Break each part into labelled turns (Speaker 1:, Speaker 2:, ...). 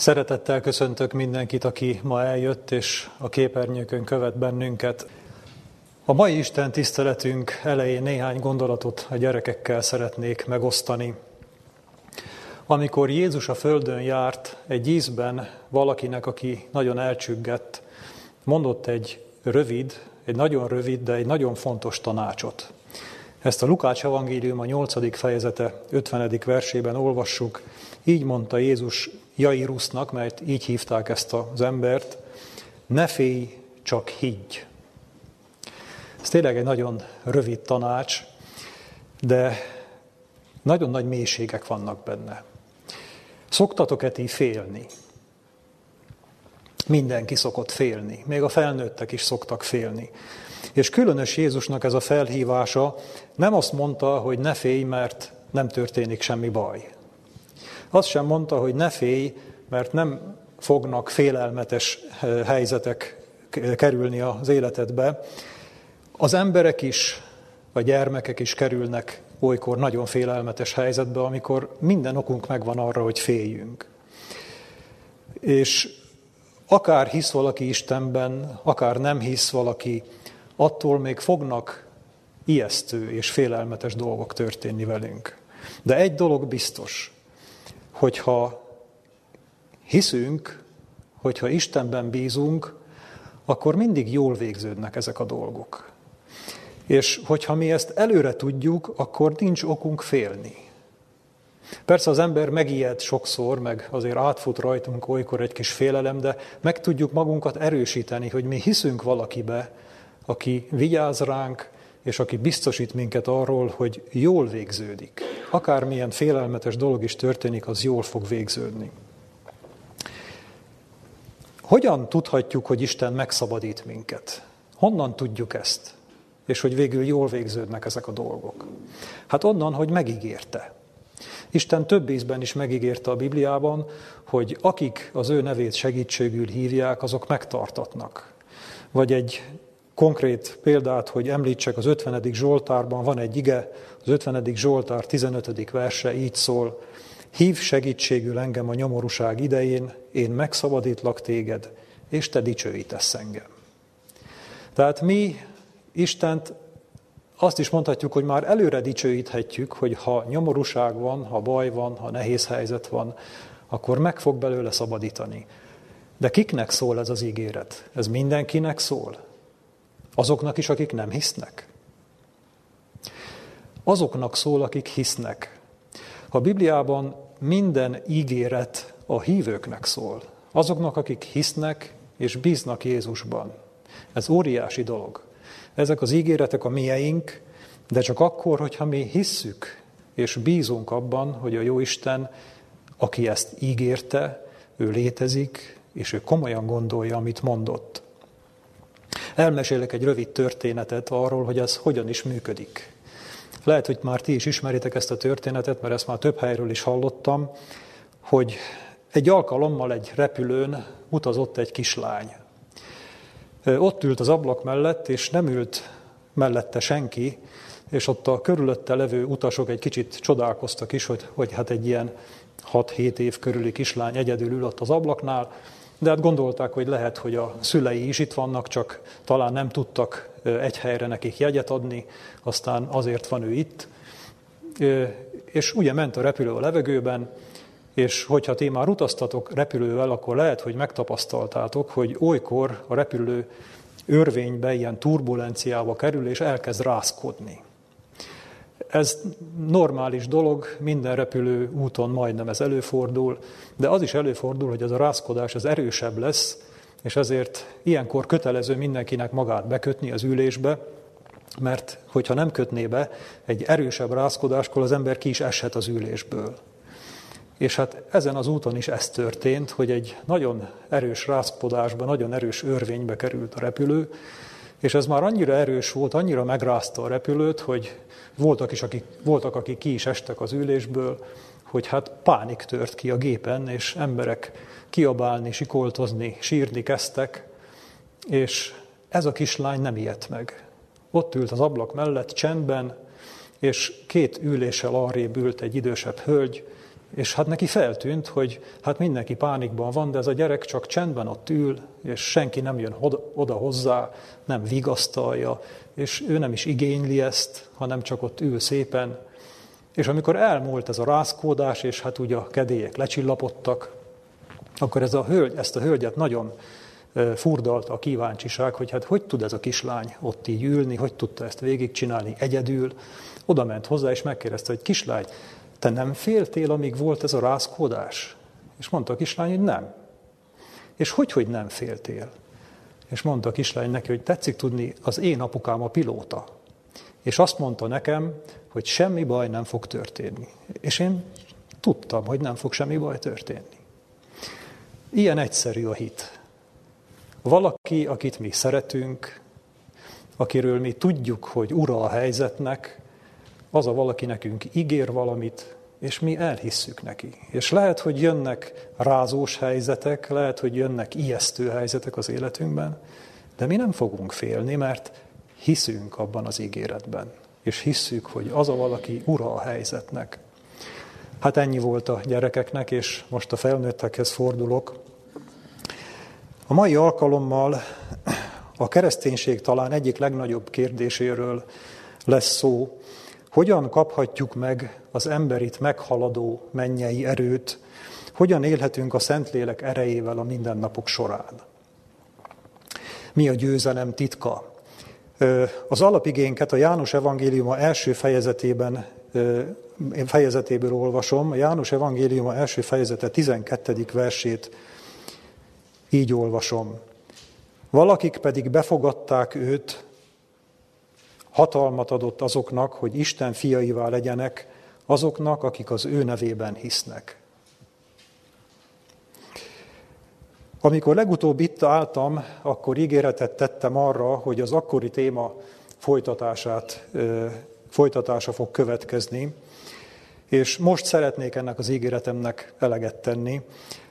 Speaker 1: Szeretettel köszöntök mindenkit, aki ma eljött, és a képernyőkön követ bennünket. A mai Isten tiszteletünk elején néhány gondolatot a gyerekekkel szeretnék megosztani. Amikor Jézus a földön járt, egy ízben valakinek, aki nagyon elcsüggett, mondott egy rövid, egy nagyon rövid, de egy nagyon fontos tanácsot. Ezt a Lukács evangélium a 8. fejezete 50. versében olvassuk. Így mondta Jézus Jairusnak, mert így hívták ezt az embert, ne félj, csak higgy. Ez tényleg egy nagyon rövid tanács, de nagyon nagy mélységek vannak benne. Szoktatok-e ti félni? Mindenki szokott félni, még a felnőttek is szoktak félni. És különös Jézusnak ez a felhívása nem azt mondta, hogy ne félj, mert nem történik semmi baj. Azt sem mondta, hogy ne félj, mert nem fognak félelmetes eh, helyzetek kerülni az életedbe. Az emberek is, a gyermekek is kerülnek olykor nagyon félelmetes helyzetbe, amikor minden okunk megvan arra, hogy féljünk. És akár hisz valaki Istenben, akár nem hisz valaki, attól még fognak ijesztő és félelmetes dolgok történni velünk. De egy dolog biztos, hogyha hiszünk, hogyha Istenben bízunk, akkor mindig jól végződnek ezek a dolgok. És hogyha mi ezt előre tudjuk, akkor nincs okunk félni. Persze az ember megijed sokszor, meg azért átfut rajtunk olykor egy kis félelem, de meg tudjuk magunkat erősíteni, hogy mi hiszünk valakibe, aki vigyáz ránk, és aki biztosít minket arról, hogy jól végződik. Akármilyen félelmetes dolog is történik, az jól fog végződni. Hogyan tudhatjuk, hogy Isten megszabadít minket? Honnan tudjuk ezt? És hogy végül jól végződnek ezek a dolgok? Hát onnan, hogy megígérte. Isten több ízben is megígérte a Bibliában, hogy akik az ő nevét segítségül hívják, azok megtartatnak. Vagy egy konkrét példát, hogy említsek, az 50. Zsoltárban van egy ige, az 50. Zsoltár 15. verse így szól, Hív segítségül engem a nyomorúság idején, én megszabadítlak téged, és te dicsőítesz engem. Tehát mi Istent azt is mondhatjuk, hogy már előre dicsőíthetjük, hogy ha nyomorúság van, ha baj van, ha nehéz helyzet van, akkor meg fog belőle szabadítani. De kiknek szól ez az ígéret? Ez mindenkinek szól? Azoknak is, akik nem hisznek? Azoknak szól, akik hisznek. A Bibliában minden ígéret a hívőknek szól. Azoknak, akik hisznek és bíznak Jézusban. Ez óriási dolog. Ezek az ígéretek a mieink, de csak akkor, hogyha mi hisszük és bízunk abban, hogy a Jóisten, aki ezt ígérte, ő létezik, és ő komolyan gondolja, amit mondott. Elmesélek egy rövid történetet arról, hogy ez hogyan is működik. Lehet, hogy már ti is ismeritek ezt a történetet, mert ezt már több helyről is hallottam, hogy egy alkalommal egy repülőn utazott egy kislány. Ott ült az ablak mellett, és nem ült mellette senki, és ott a körülötte levő utasok egy kicsit csodálkoztak is, hogy, hogy hát egy ilyen 6-7 év körüli kislány egyedül ül ott az ablaknál, de hát gondolták, hogy lehet, hogy a szülei is itt vannak, csak talán nem tudtak egy helyre nekik jegyet adni, aztán azért van ő itt. És ugye ment a repülő a levegőben, és hogyha ti már utaztatok repülővel, akkor lehet, hogy megtapasztaltátok, hogy olykor a repülő örvénybe, ilyen turbulenciába kerül, és elkezd rászkodni. Ez normális dolog, minden repülő úton majdnem ez előfordul, de az is előfordul, hogy ez a rászkodás az erősebb lesz, és ezért ilyenkor kötelező mindenkinek magát bekötni az ülésbe, mert hogyha nem kötné be, egy erősebb rászkodáskor az ember ki is eshet az ülésből. És hát ezen az úton is ez történt, hogy egy nagyon erős rászkodásba, nagyon erős örvénybe került a repülő, és ez már annyira erős volt, annyira megrázta a repülőt, hogy voltak, is, akik, voltak, akik ki is estek az ülésből, hogy hát pánik tört ki a gépen, és emberek kiabálni, sikoltozni, sírni kezdtek, és ez a kislány nem ijedt meg. Ott ült az ablak mellett csendben, és két üléssel arrébb ült egy idősebb hölgy, És hát neki feltűnt, hogy hát mindenki pánikban van, de ez a gyerek csak csendben ott ül, és senki nem jön oda hozzá, nem vigasztalja, és ő nem is igényli ezt, hanem csak ott ül szépen. És amikor elmúlt ez a rázkódás, és hát ugye a kedélyek lecsillapodtak, akkor ez a hölgy, ezt a hölgyet nagyon furdalt a kíváncsiság, hogy hát hogy tud ez a kislány ott így ülni, hogy tudta ezt végigcsinálni egyedül. Oda ment hozzá, és megkérdezte, hogy kislány, te nem féltél, amíg volt ez a rázkódás? És mondta a kislány, hogy nem. És hogy, hogy nem féltél? És mondta a kislány neki, hogy tetszik tudni, az én apukám a pilóta. És azt mondta nekem, hogy semmi baj nem fog történni. És én tudtam, hogy nem fog semmi baj történni. Ilyen egyszerű a hit. Valaki, akit mi szeretünk, akiről mi tudjuk, hogy ura a helyzetnek, az a valaki nekünk ígér valamit, és mi elhisszük neki. És lehet, hogy jönnek rázós helyzetek, lehet, hogy jönnek ijesztő helyzetek az életünkben, de mi nem fogunk félni, mert hiszünk abban az ígéretben. És hisszük, hogy az a valaki ura a helyzetnek. Hát ennyi volt a gyerekeknek, és most a felnőttekhez fordulok. A mai alkalommal a kereszténység talán egyik legnagyobb kérdéséről lesz szó, hogyan kaphatjuk meg az emberit meghaladó mennyei erőt, hogyan élhetünk a Szentlélek erejével a mindennapok során. Mi a győzelem titka? Az alapigénket a János evangéliuma első fejezetében fejezetéből olvasom. A János evangéliuma első fejezete 12. versét így olvasom. Valakik pedig befogadták őt, hatalmat adott azoknak, hogy Isten fiaivá legyenek, azoknak, akik az ő nevében hisznek. Amikor legutóbb itt álltam, akkor ígéretet tettem arra, hogy az akkori téma folytatását, folytatása fog következni, és most szeretnék ennek az ígéretemnek eleget tenni.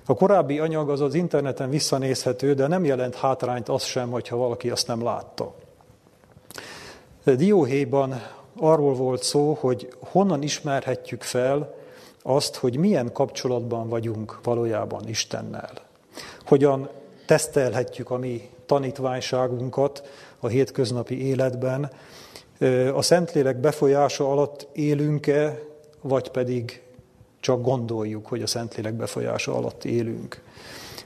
Speaker 1: A korábbi anyag az az interneten visszanézhető, de nem jelent hátrányt az sem, hogyha valaki azt nem látta. Dióhéjban arról volt szó, hogy honnan ismerhetjük fel azt, hogy milyen kapcsolatban vagyunk valójában Istennel. Hogyan tesztelhetjük a mi tanítványságunkat a hétköznapi életben, a Szentlélek befolyása alatt élünk-e, vagy pedig csak gondoljuk, hogy a Szentlélek befolyása alatt élünk.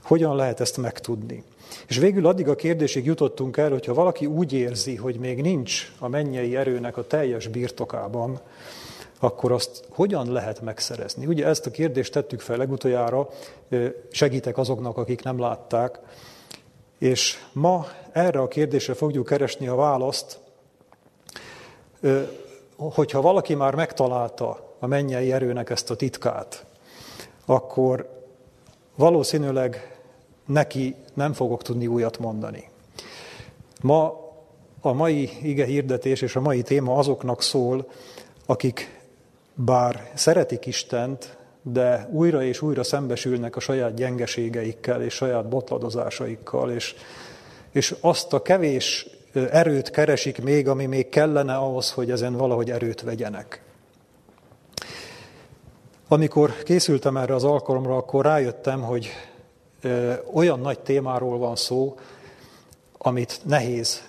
Speaker 1: Hogyan lehet ezt megtudni? És végül addig a kérdésig jutottunk el, hogyha valaki úgy érzi, hogy még nincs a mennyei erőnek a teljes birtokában, akkor azt hogyan lehet megszerezni? Ugye ezt a kérdést tettük fel legutoljára, segítek azoknak, akik nem látták, és ma erre a kérdésre fogjuk keresni a választ, hogyha valaki már megtalálta a mennyei erőnek ezt a titkát, akkor valószínűleg neki nem fogok tudni újat mondani. Ma a mai ige hirdetés és a mai téma azoknak szól, akik bár szeretik Istent, de újra és újra szembesülnek a saját gyengeségeikkel és saját botladozásaikkal, és, és azt a kevés erőt keresik még, ami még kellene ahhoz, hogy ezen valahogy erőt vegyenek. Amikor készültem erre az alkalomra, akkor rájöttem, hogy olyan nagy témáról van szó, amit nehéz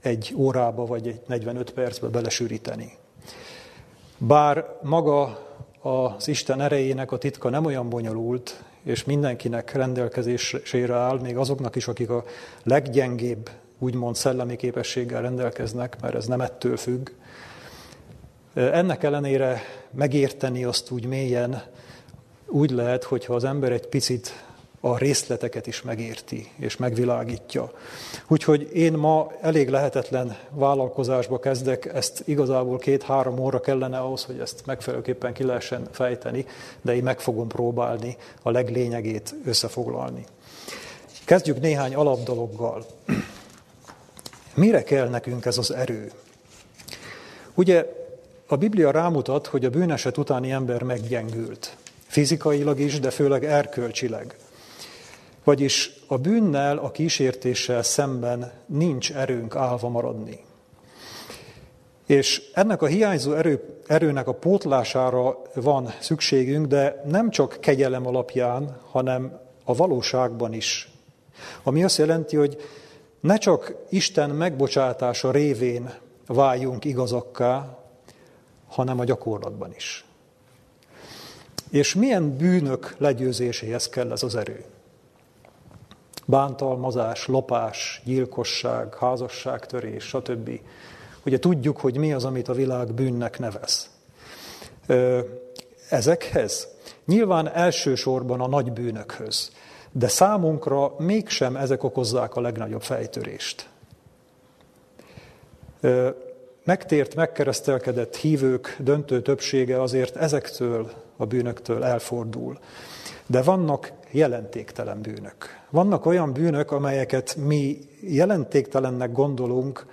Speaker 1: egy órába vagy egy 45 percbe belesűríteni. Bár maga az Isten erejének a titka nem olyan bonyolult, és mindenkinek rendelkezésére áll, még azoknak is, akik a leggyengébb, úgymond szellemi képességgel rendelkeznek, mert ez nem ettől függ. Ennek ellenére megérteni azt úgy mélyen úgy lehet, hogyha az ember egy picit a részleteket is megérti és megvilágítja. Úgyhogy én ma elég lehetetlen vállalkozásba kezdek, ezt igazából két-három óra kellene ahhoz, hogy ezt megfelelőképpen ki lehessen fejteni, de én meg fogom próbálni a leglényegét összefoglalni. Kezdjük néhány alapdologgal. Mire kell nekünk ez az erő? Ugye a Biblia rámutat, hogy a bűneset utáni ember meggyengült. Fizikailag is, de főleg erkölcsileg. Vagyis a bűnnel, a kísértéssel szemben nincs erőnk állva maradni. És ennek a hiányzó erő, erőnek a pótlására van szükségünk, de nem csak kegyelem alapján, hanem a valóságban is. Ami azt jelenti, hogy ne csak Isten megbocsátása révén váljunk igazakká, hanem a gyakorlatban is. És milyen bűnök legyőzéséhez kell ez az erő? Bántalmazás, lopás, gyilkosság, házasságtörés, stb. Ugye tudjuk, hogy mi az, amit a világ bűnnek nevez. Ezekhez? Nyilván elsősorban a nagy bűnökhöz, de számunkra mégsem ezek okozzák a legnagyobb fejtörést. Megtért, megkeresztelkedett hívők döntő többsége azért ezektől a bűnöktől elfordul. De vannak jelentéktelen bűnök. Vannak olyan bűnök, amelyeket mi jelentéktelennek gondolunk,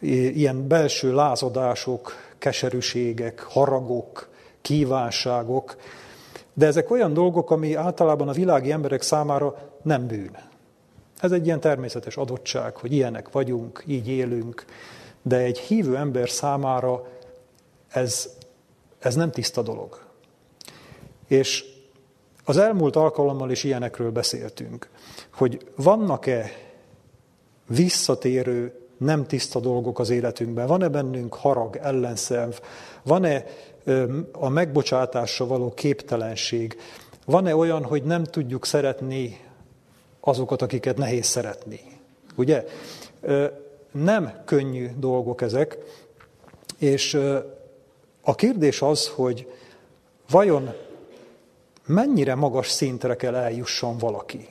Speaker 1: ilyen belső lázadások, keserűségek, haragok, kívánságok, de ezek olyan dolgok, ami általában a világi emberek számára nem bűn. Ez egy ilyen természetes adottság, hogy ilyenek vagyunk, így élünk, de egy hívő ember számára ez, ez nem tiszta dolog. És az elmúlt alkalommal is ilyenekről beszéltünk, hogy vannak-e visszatérő, nem tiszta dolgok az életünkben, van-e bennünk harag, ellenszenv, van-e a megbocsátásra való képtelenség, van-e olyan, hogy nem tudjuk szeretni azokat, akiket nehéz szeretni. Ugye? Nem könnyű dolgok ezek, és a kérdés az, hogy vajon mennyire magas szintre kell eljusson valaki?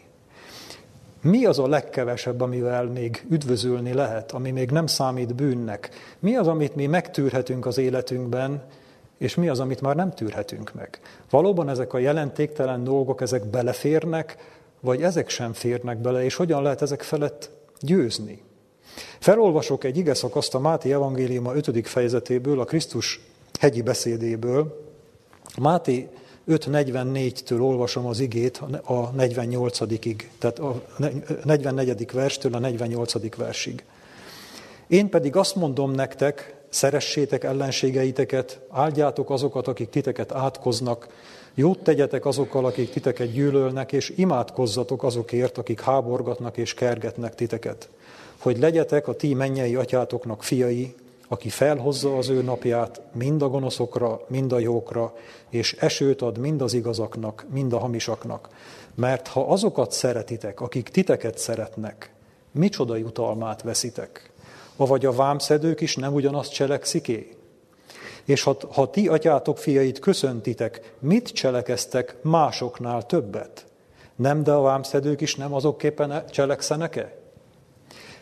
Speaker 1: Mi az a legkevesebb, amivel még üdvözülni lehet, ami még nem számít bűnnek? Mi az, amit mi megtűrhetünk az életünkben, és mi az, amit már nem tűrhetünk meg? Valóban ezek a jelentéktelen dolgok, ezek beleférnek, vagy ezek sem férnek bele, és hogyan lehet ezek felett győzni? Felolvasok egy ige szakaszt a Máté evangéliuma 5. fejezetéből, a Krisztus hegyi beszédéből. Máté 5.44-től olvasom az igét a 48-ig, tehát a 44. verstől a 48. versig. Én pedig azt mondom nektek, szeressétek ellenségeiteket, áldjátok azokat, akik titeket átkoznak, jót tegyetek azokkal, akik titeket gyűlölnek, és imádkozzatok azokért, akik háborgatnak és kergetnek titeket, hogy legyetek a ti mennyei atyátoknak fiai, aki felhozza az ő napját mind a gonoszokra, mind a jókra, és esőt ad mind az igazaknak, mind a hamisaknak. Mert ha azokat szeretitek, akik titeket szeretnek, micsoda jutalmát veszitek? Avagy a vámszedők is nem ugyanazt cseleksziké? És ha, ha ti atyátok fiait köszöntitek, mit cselekeztek másoknál többet? Nem, de a vámszedők is nem azokképpen cselekszenek-e?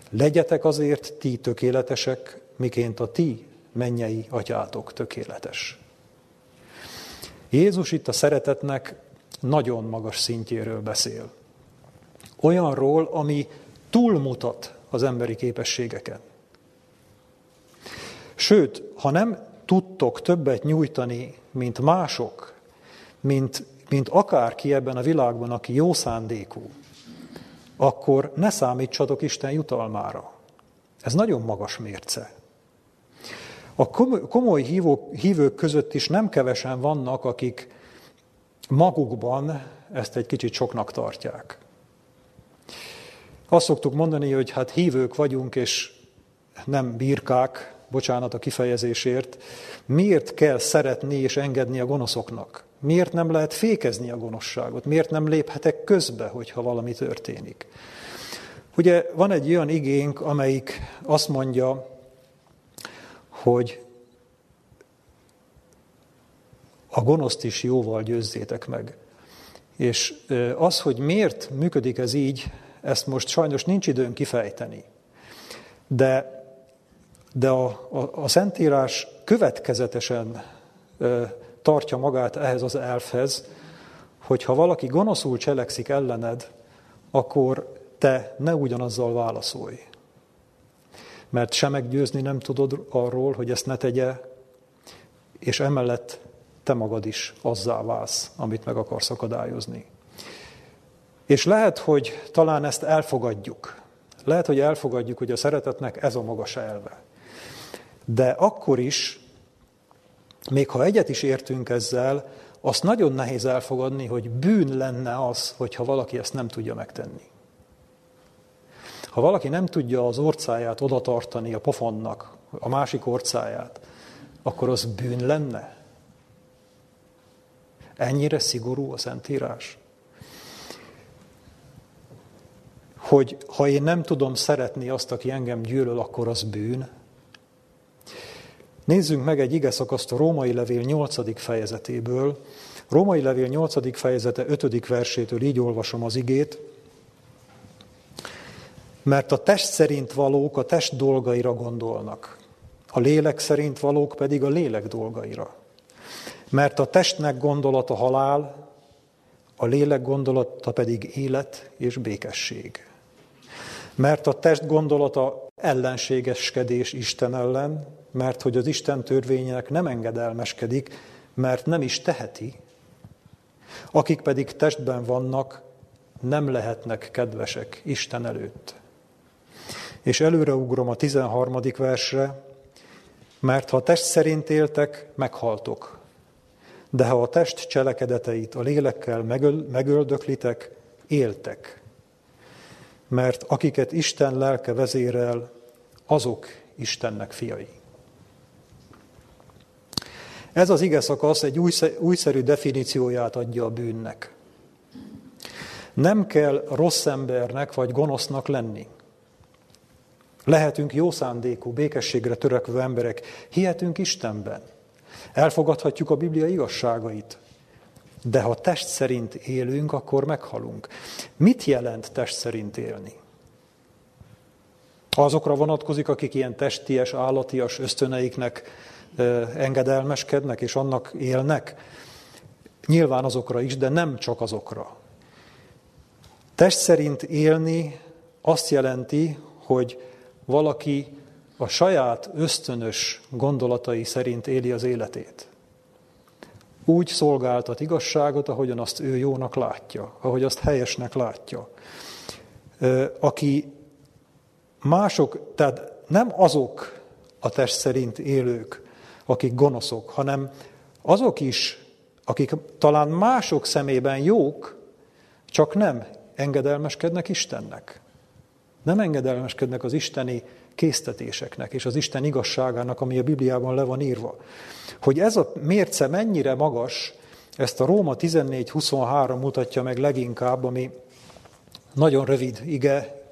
Speaker 1: Legyetek azért ti tökéletesek, miként a ti mennyei atyátok tökéletes. Jézus itt a szeretetnek nagyon magas szintjéről beszél. Olyanról, ami túlmutat az emberi képességeken. Sőt, ha nem tudtok többet nyújtani, mint mások, mint, mint akárki ebben a világban, aki jó szándékú, akkor ne számítsatok Isten jutalmára. Ez nagyon magas mérce. A komoly hívók, hívők között is nem kevesen vannak, akik magukban ezt egy kicsit soknak tartják. Azt szoktuk mondani, hogy hát hívők vagyunk, és nem birkák, bocsánat a kifejezésért, miért kell szeretni és engedni a gonoszoknak? Miért nem lehet fékezni a gonoszságot? Miért nem léphetek közbe, hogyha valami történik? Ugye van egy olyan igénk, amelyik azt mondja, hogy a gonoszt is jóval győzzétek meg. És az, hogy miért működik ez így, ezt most sajnos nincs időn kifejteni. De, de a, a, a Szentírás következetesen tartja magát ehhez az elfhez, hogy ha valaki gonoszul cselekszik ellened, akkor te ne ugyanazzal válaszolj mert se meggyőzni nem tudod arról, hogy ezt ne tegye, és emellett te magad is azzá válsz, amit meg akarsz akadályozni. És lehet, hogy talán ezt elfogadjuk. Lehet, hogy elfogadjuk, hogy a szeretetnek ez a magas elve. De akkor is, még ha egyet is értünk ezzel, azt nagyon nehéz elfogadni, hogy bűn lenne az, hogyha valaki ezt nem tudja megtenni. Ha valaki nem tudja az orcáját oda tartani a pofonnak, a másik orcáját, akkor az bűn lenne? Ennyire szigorú a Szentírás? Hogy ha én nem tudom szeretni azt, aki engem gyűlöl, akkor az bűn? Nézzünk meg egy ige szakaszt a Római Levél 8. fejezetéből. Római Levél 8. fejezete 5. versétől így olvasom az igét. Mert a test szerint valók a test dolgaira gondolnak, a lélek szerint valók pedig a lélek dolgaira. Mert a testnek gondolata halál, a lélek gondolata pedig élet és békesség. Mert a test gondolata ellenségeskedés Isten ellen, mert hogy az Isten törvények nem engedelmeskedik, mert nem is teheti. Akik pedig testben vannak, nem lehetnek kedvesek Isten előtt. És előreugrom a 13. versre, mert ha test szerint éltek, meghaltok. De ha a test cselekedeteit a lélekkel megöl, megöldöklitek, éltek. Mert akiket Isten lelke vezérel, azok Istennek fiai. Ez az ige szakasz egy újszerű definícióját adja a bűnnek. Nem kell rossz embernek vagy gonosznak lenni. Lehetünk jó szándékú, békességre törekvő emberek, hihetünk Istenben. Elfogadhatjuk a Biblia igazságait, de ha test szerint élünk, akkor meghalunk. Mit jelent test szerint élni? Azokra vonatkozik, akik ilyen testies, állatias ösztöneiknek engedelmeskednek, és annak élnek? Nyilván azokra is, de nem csak azokra. Test szerint élni azt jelenti, hogy valaki a saját ösztönös gondolatai szerint éli az életét. Úgy szolgáltat igazságot, ahogyan azt ő jónak látja, ahogy azt helyesnek látja. Aki mások, tehát nem azok a test szerint élők, akik gonoszok, hanem azok is, akik talán mások szemében jók, csak nem engedelmeskednek Istennek. Nem engedelmeskednek az isteni késztetéseknek és az Isten igazságának, ami a Bibliában le van írva. Hogy ez a mérce mennyire magas, ezt a Róma 14.23 mutatja meg leginkább, ami nagyon rövid ige,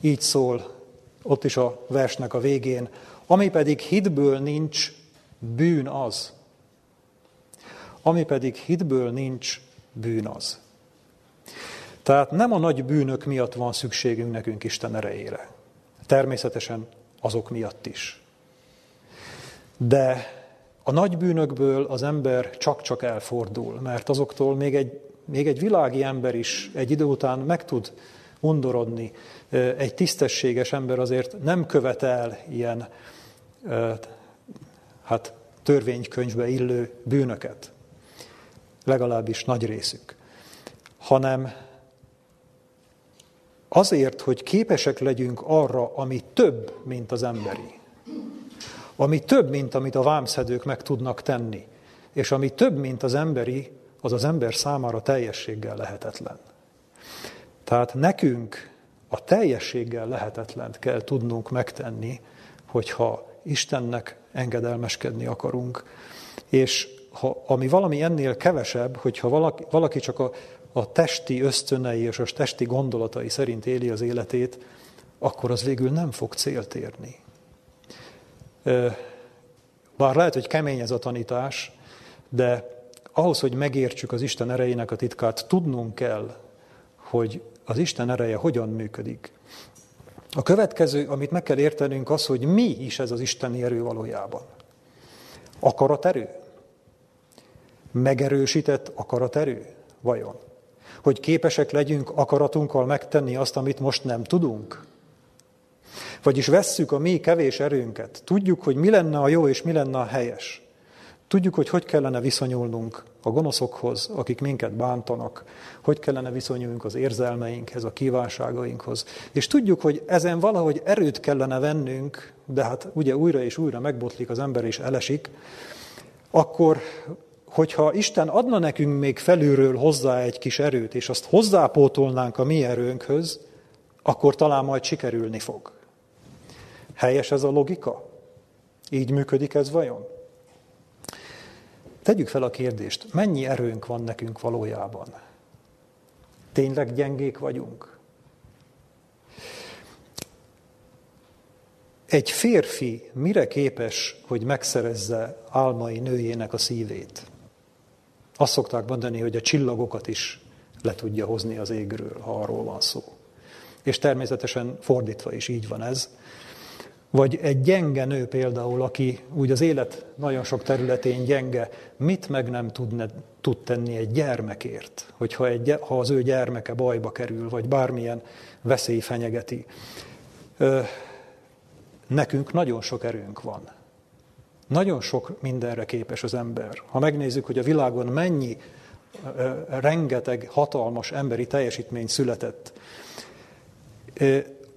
Speaker 1: így szól ott is a versnek a végén, ami pedig hitből nincs, bűn az. Ami pedig hitből nincs, bűn az. Tehát nem a nagy bűnök miatt van szükségünk nekünk Isten erejére. Természetesen azok miatt is. De a nagy bűnökből az ember csak-csak elfordul, mert azoktól még egy, még egy világi ember is egy idő után meg tud undorodni. Egy tisztességes ember azért nem követel ilyen hát, törvénykönyvbe illő bűnöket, legalábbis nagy részük, hanem Azért, hogy képesek legyünk arra, ami több, mint az emberi. Ami több, mint amit a vámszedők meg tudnak tenni. És ami több, mint az emberi, az az ember számára teljességgel lehetetlen. Tehát nekünk a teljességgel lehetetlent kell tudnunk megtenni, hogyha Istennek engedelmeskedni akarunk. És ha, ami valami ennél kevesebb, hogyha valaki, valaki csak a a testi ösztönei és a testi gondolatai szerint éli az életét, akkor az végül nem fog célt érni. Bár lehet, hogy kemény ez a tanítás, de ahhoz, hogy megértsük az Isten erejének a titkát, tudnunk kell, hogy az Isten ereje hogyan működik. A következő, amit meg kell értenünk, az, hogy mi is ez az isteni erő valójában. Akaraterő? Megerősített akaraterő? Vajon? Hogy képesek legyünk akaratunkkal megtenni azt, amit most nem tudunk? Vagyis vesszük a mi kevés erőnket, tudjuk, hogy mi lenne a jó és mi lenne a helyes. Tudjuk, hogy hogy kellene viszonyulnunk a gonoszokhoz, akik minket bántanak, hogy kellene viszonyulnunk az érzelmeinkhez, a kívánságainkhoz. És tudjuk, hogy ezen valahogy erőt kellene vennünk, de hát ugye újra és újra megbotlik az ember és elesik, akkor hogyha Isten adna nekünk még felülről hozzá egy kis erőt, és azt hozzápótolnánk a mi erőnkhöz, akkor talán majd sikerülni fog. Helyes ez a logika? Így működik ez vajon? Tegyük fel a kérdést, mennyi erőnk van nekünk valójában? Tényleg gyengék vagyunk? Egy férfi mire képes, hogy megszerezze álmai nőjének a szívét? Azt szokták mondani, hogy a csillagokat is le tudja hozni az égről, ha arról van szó. És természetesen fordítva is így van ez. Vagy egy gyenge nő például, aki úgy az élet nagyon sok területén gyenge, mit meg nem tudne, tud tenni egy gyermekért, hogyha egy, ha az ő gyermeke bajba kerül, vagy bármilyen veszély fenyegeti. Ö, nekünk nagyon sok erőnk van. Nagyon sok mindenre képes az ember. Ha megnézzük, hogy a világon mennyi, rengeteg hatalmas emberi teljesítmény született,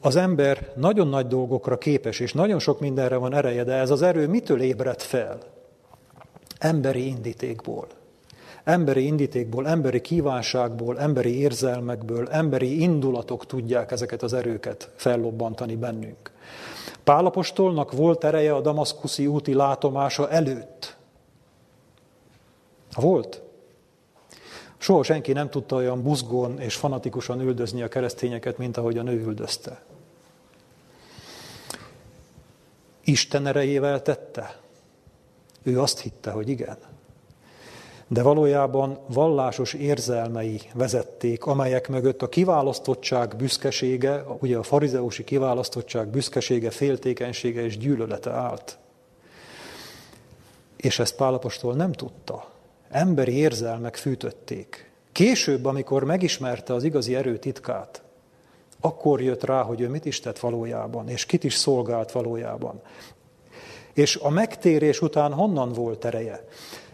Speaker 1: az ember nagyon nagy dolgokra képes, és nagyon sok mindenre van ereje, de ez az erő mitől ébred fel? Emberi indítékból. Emberi indítékból, emberi kívánságból, emberi érzelmekből, emberi indulatok tudják ezeket az erőket fellobbantani bennünk. Pálapostolnak volt ereje a damaszkuszi úti látomása előtt. Volt. Soha senki nem tudta olyan buzgón és fanatikusan üldözni a keresztényeket, mint ahogy a nő üldözte. Isten erejével tette? Ő azt hitte, hogy igen. De valójában vallásos érzelmei vezették, amelyek mögött a kiválasztottság büszkesége, ugye a farizeusi kiválasztottság büszkesége, féltékenysége és gyűlölete állt. És ezt Pálapostól nem tudta. Emberi érzelmek fűtötték. Később, amikor megismerte az igazi erő titkát, akkor jött rá, hogy ő mit is tett valójában, és kit is szolgált valójában. És a megtérés után honnan volt ereje?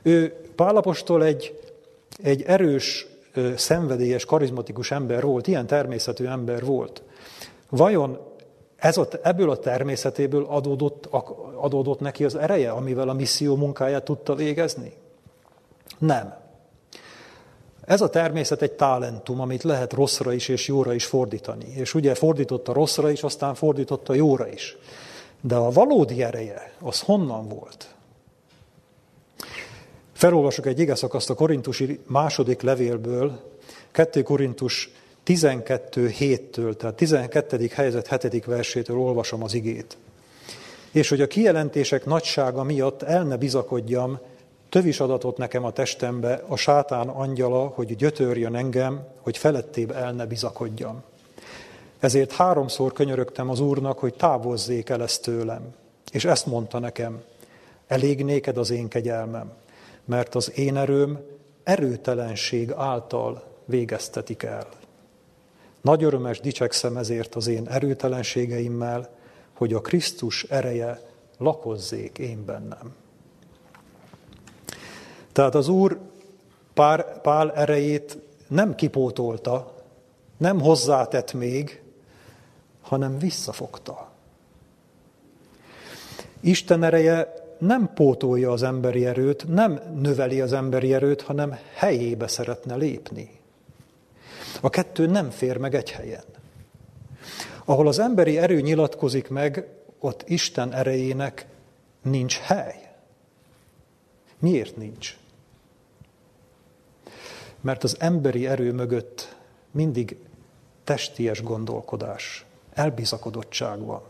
Speaker 1: Ő Pálapostól egy, egy erős, szenvedélyes, karizmatikus ember volt, ilyen természetű ember volt. Vajon ez a, ebből a természetéből adódott, adódott neki az ereje, amivel a misszió munkáját tudta végezni? Nem. Ez a természet egy talentum, amit lehet rosszra is és jóra is fordítani. És ugye fordította rosszra is, aztán fordította jóra is. De a valódi ereje, az honnan volt? Felolvasok egy igazakaszt a korintusi második levélből, 2 Korintus 12 7-től, tehát 12. helyzet 7. versétől olvasom az igét. És hogy a kijelentések nagysága miatt el ne bizakodjam, Tövis adatot nekem a testembe a sátán angyala, hogy gyötörjön engem, hogy felettébb el ne bizakodjam. Ezért háromszor könyörögtem az Úrnak, hogy távozzék el ezt tőlem. És ezt mondta nekem, elég néked az én kegyelmem, mert az én erőm erőtelenség által végeztetik el. Nagy örömes dicsekszem ezért az én erőtelenségeimmel, hogy a Krisztus ereje lakozzék én bennem. Tehát az Úr Pár, Pál erejét nem kipótolta, nem hozzátett még, hanem visszafogta. Isten ereje nem pótolja az emberi erőt, nem növeli az emberi erőt, hanem helyébe szeretne lépni. A kettő nem fér meg egy helyen. Ahol az emberi erő nyilatkozik meg, ott Isten erejének nincs hely. Miért nincs? Mert az emberi erő mögött mindig testies gondolkodás, elbizakodottság van.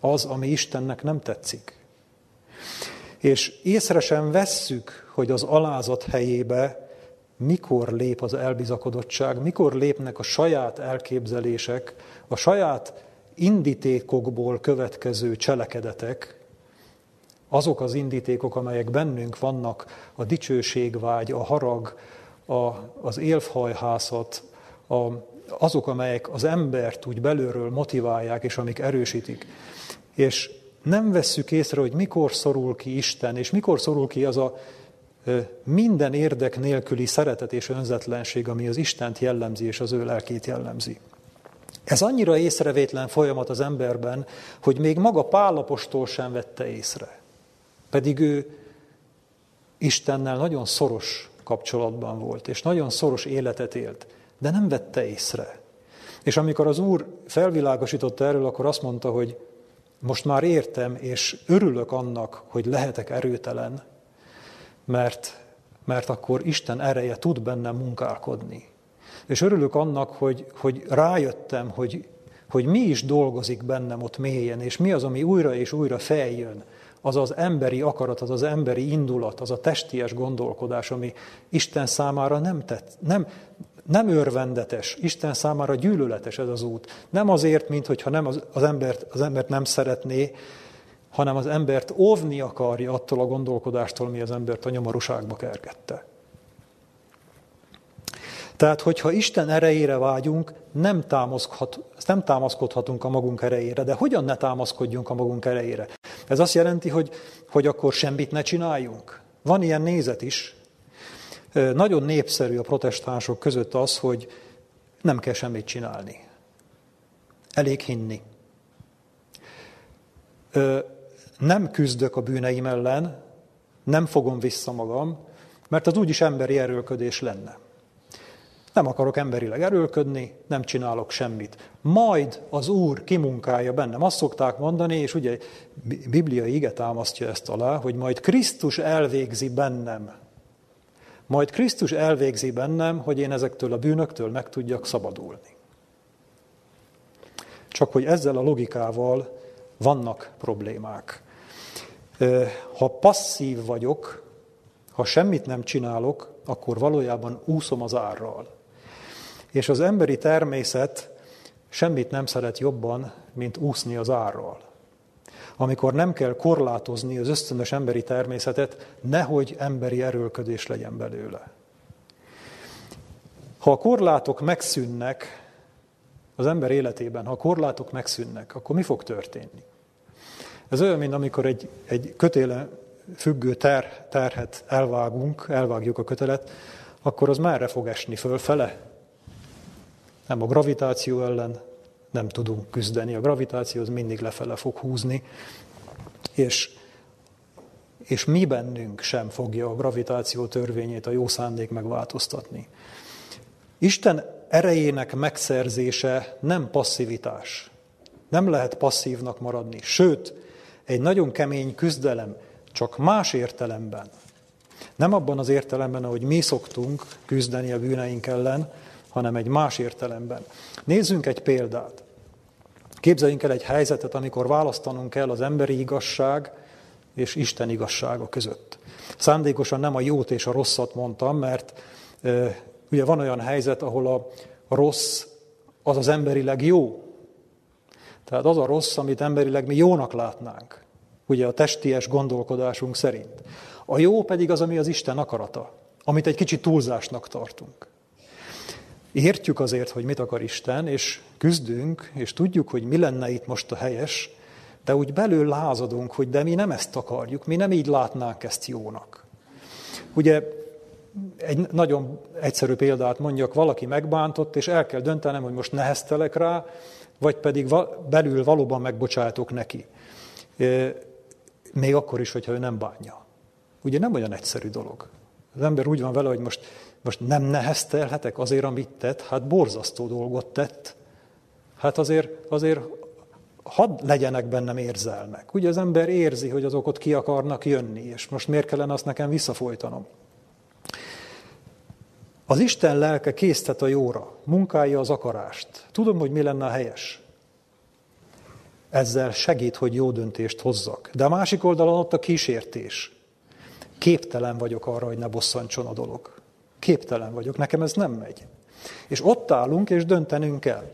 Speaker 1: Az, ami Istennek nem tetszik. És észre sem vesszük, hogy az alázat helyébe mikor lép az elbizakodottság, mikor lépnek a saját elképzelések, a saját indítékokból következő cselekedetek, azok az indítékok, amelyek bennünk vannak, a dicsőségvágy, a harag, a, az élfhajhászat, a, azok, amelyek az embert úgy belülről motiválják, és amik erősítik. És nem vesszük észre, hogy mikor szorul ki Isten, és mikor szorul ki az a minden érdek nélküli szeretet és önzetlenség, ami az Istent jellemzi és az ő lelkét jellemzi. Ez annyira észrevétlen folyamat az emberben, hogy még maga Pálapostól sem vette észre. Pedig ő Istennel nagyon szoros kapcsolatban volt, és nagyon szoros életet élt, de nem vette észre. És amikor az Úr felvilágosította erről, akkor azt mondta, hogy most már értem, és örülök annak, hogy lehetek erőtelen, mert, mert akkor Isten ereje tud bennem munkálkodni. És örülök annak, hogy, hogy rájöttem, hogy, hogy mi is dolgozik bennem ott mélyen, és mi az, ami újra és újra feljön. Az az emberi akarat, az az emberi indulat, az a testies gondolkodás, ami Isten számára nem, tett, nem, nem örvendetes, Isten számára gyűlöletes ez az út. Nem azért, mint hogyha nem az, az, embert, az embert nem szeretné, hanem az embert óvni akarja attól a gondolkodástól, mi az embert a nyomorúságba kergette. Tehát, hogyha Isten erejére vágyunk, nem, támaszkodhat, nem támaszkodhatunk a magunk erejére. De hogyan ne támaszkodjunk a magunk erejére? Ez azt jelenti, hogy, hogy akkor semmit ne csináljunk. Van ilyen nézet is. Nagyon népszerű a protestánsok között az, hogy nem kell semmit csinálni. Elég hinni. Nem küzdök a bűneim ellen, nem fogom vissza magam, mert az úgyis emberi erőlködés lenne. Nem akarok emberileg erőlködni, nem csinálok semmit. Majd az Úr kimunkálja bennem. Azt szokták mondani, és ugye bibliai ige támasztja ezt alá, hogy majd Krisztus elvégzi bennem. Majd Krisztus elvégzi bennem, hogy én ezektől a bűnöktől meg tudjak szabadulni. Csak hogy ezzel a logikával vannak problémák. Ha passzív vagyok, ha semmit nem csinálok, akkor valójában úszom az árral. És az emberi természet semmit nem szeret jobban, mint úszni az árral. Amikor nem kell korlátozni az ösztönös emberi természetet, nehogy emberi erőlködés legyen belőle. Ha a korlátok megszűnnek az ember életében, ha a korlátok megszűnnek, akkor mi fog történni? Ez olyan, mint amikor egy, egy kötéle függő ter, terhet elvágunk, elvágjuk a kötelet, akkor az merre fog esni? Fölfele? Nem a gravitáció ellen nem tudunk küzdeni. A gravitáció az mindig lefele fog húzni, és, és mi bennünk sem fogja a gravitáció törvényét, a jó szándék megváltoztatni. Isten erejének megszerzése nem passzivitás. Nem lehet passzívnak maradni. Sőt, egy nagyon kemény küzdelem, csak más értelemben. Nem abban az értelemben, ahogy mi szoktunk küzdeni a bűneink ellen, hanem egy más értelemben. Nézzünk egy példát. Képzeljünk el egy helyzetet, amikor választanunk kell az emberi igazság és Isten igazsága között. Szándékosan nem a jót és a rosszat mondtam, mert ugye van olyan helyzet, ahol a rossz az az emberileg jó. Tehát az a rossz, amit emberileg mi jónak látnánk. Ugye a testies gondolkodásunk szerint. A jó pedig az, ami az Isten akarata, amit egy kicsit túlzásnak tartunk. Értjük azért, hogy mit akar Isten, és küzdünk, és tudjuk, hogy mi lenne itt most a helyes, de úgy belül lázadunk, hogy de mi nem ezt akarjuk, mi nem így látnánk ezt jónak. Ugye egy nagyon egyszerű példát mondjak, valaki megbántott, és el kell döntenem, hogy most neheztelek rá, vagy pedig belül valóban megbocsátok neki. Még akkor is, hogyha ő nem bánja. Ugye nem olyan egyszerű dolog. Az ember úgy van vele, hogy most most nem neheztelhetek azért, amit tett? Hát borzasztó dolgot tett. Hát azért, azért hadd legyenek bennem érzelmek. Ugye az ember érzi, hogy azok ott ki akarnak jönni, és most miért kellene azt nekem visszafolytanom? Az Isten lelke késztet a jóra, munkálja az akarást. Tudom, hogy mi lenne a helyes. Ezzel segít, hogy jó döntést hozzak. De a másik oldalon ott a kísértés. Képtelen vagyok arra, hogy ne bosszantson a dolog. Képtelen vagyok, nekem ez nem megy. És ott állunk, és döntenünk kell.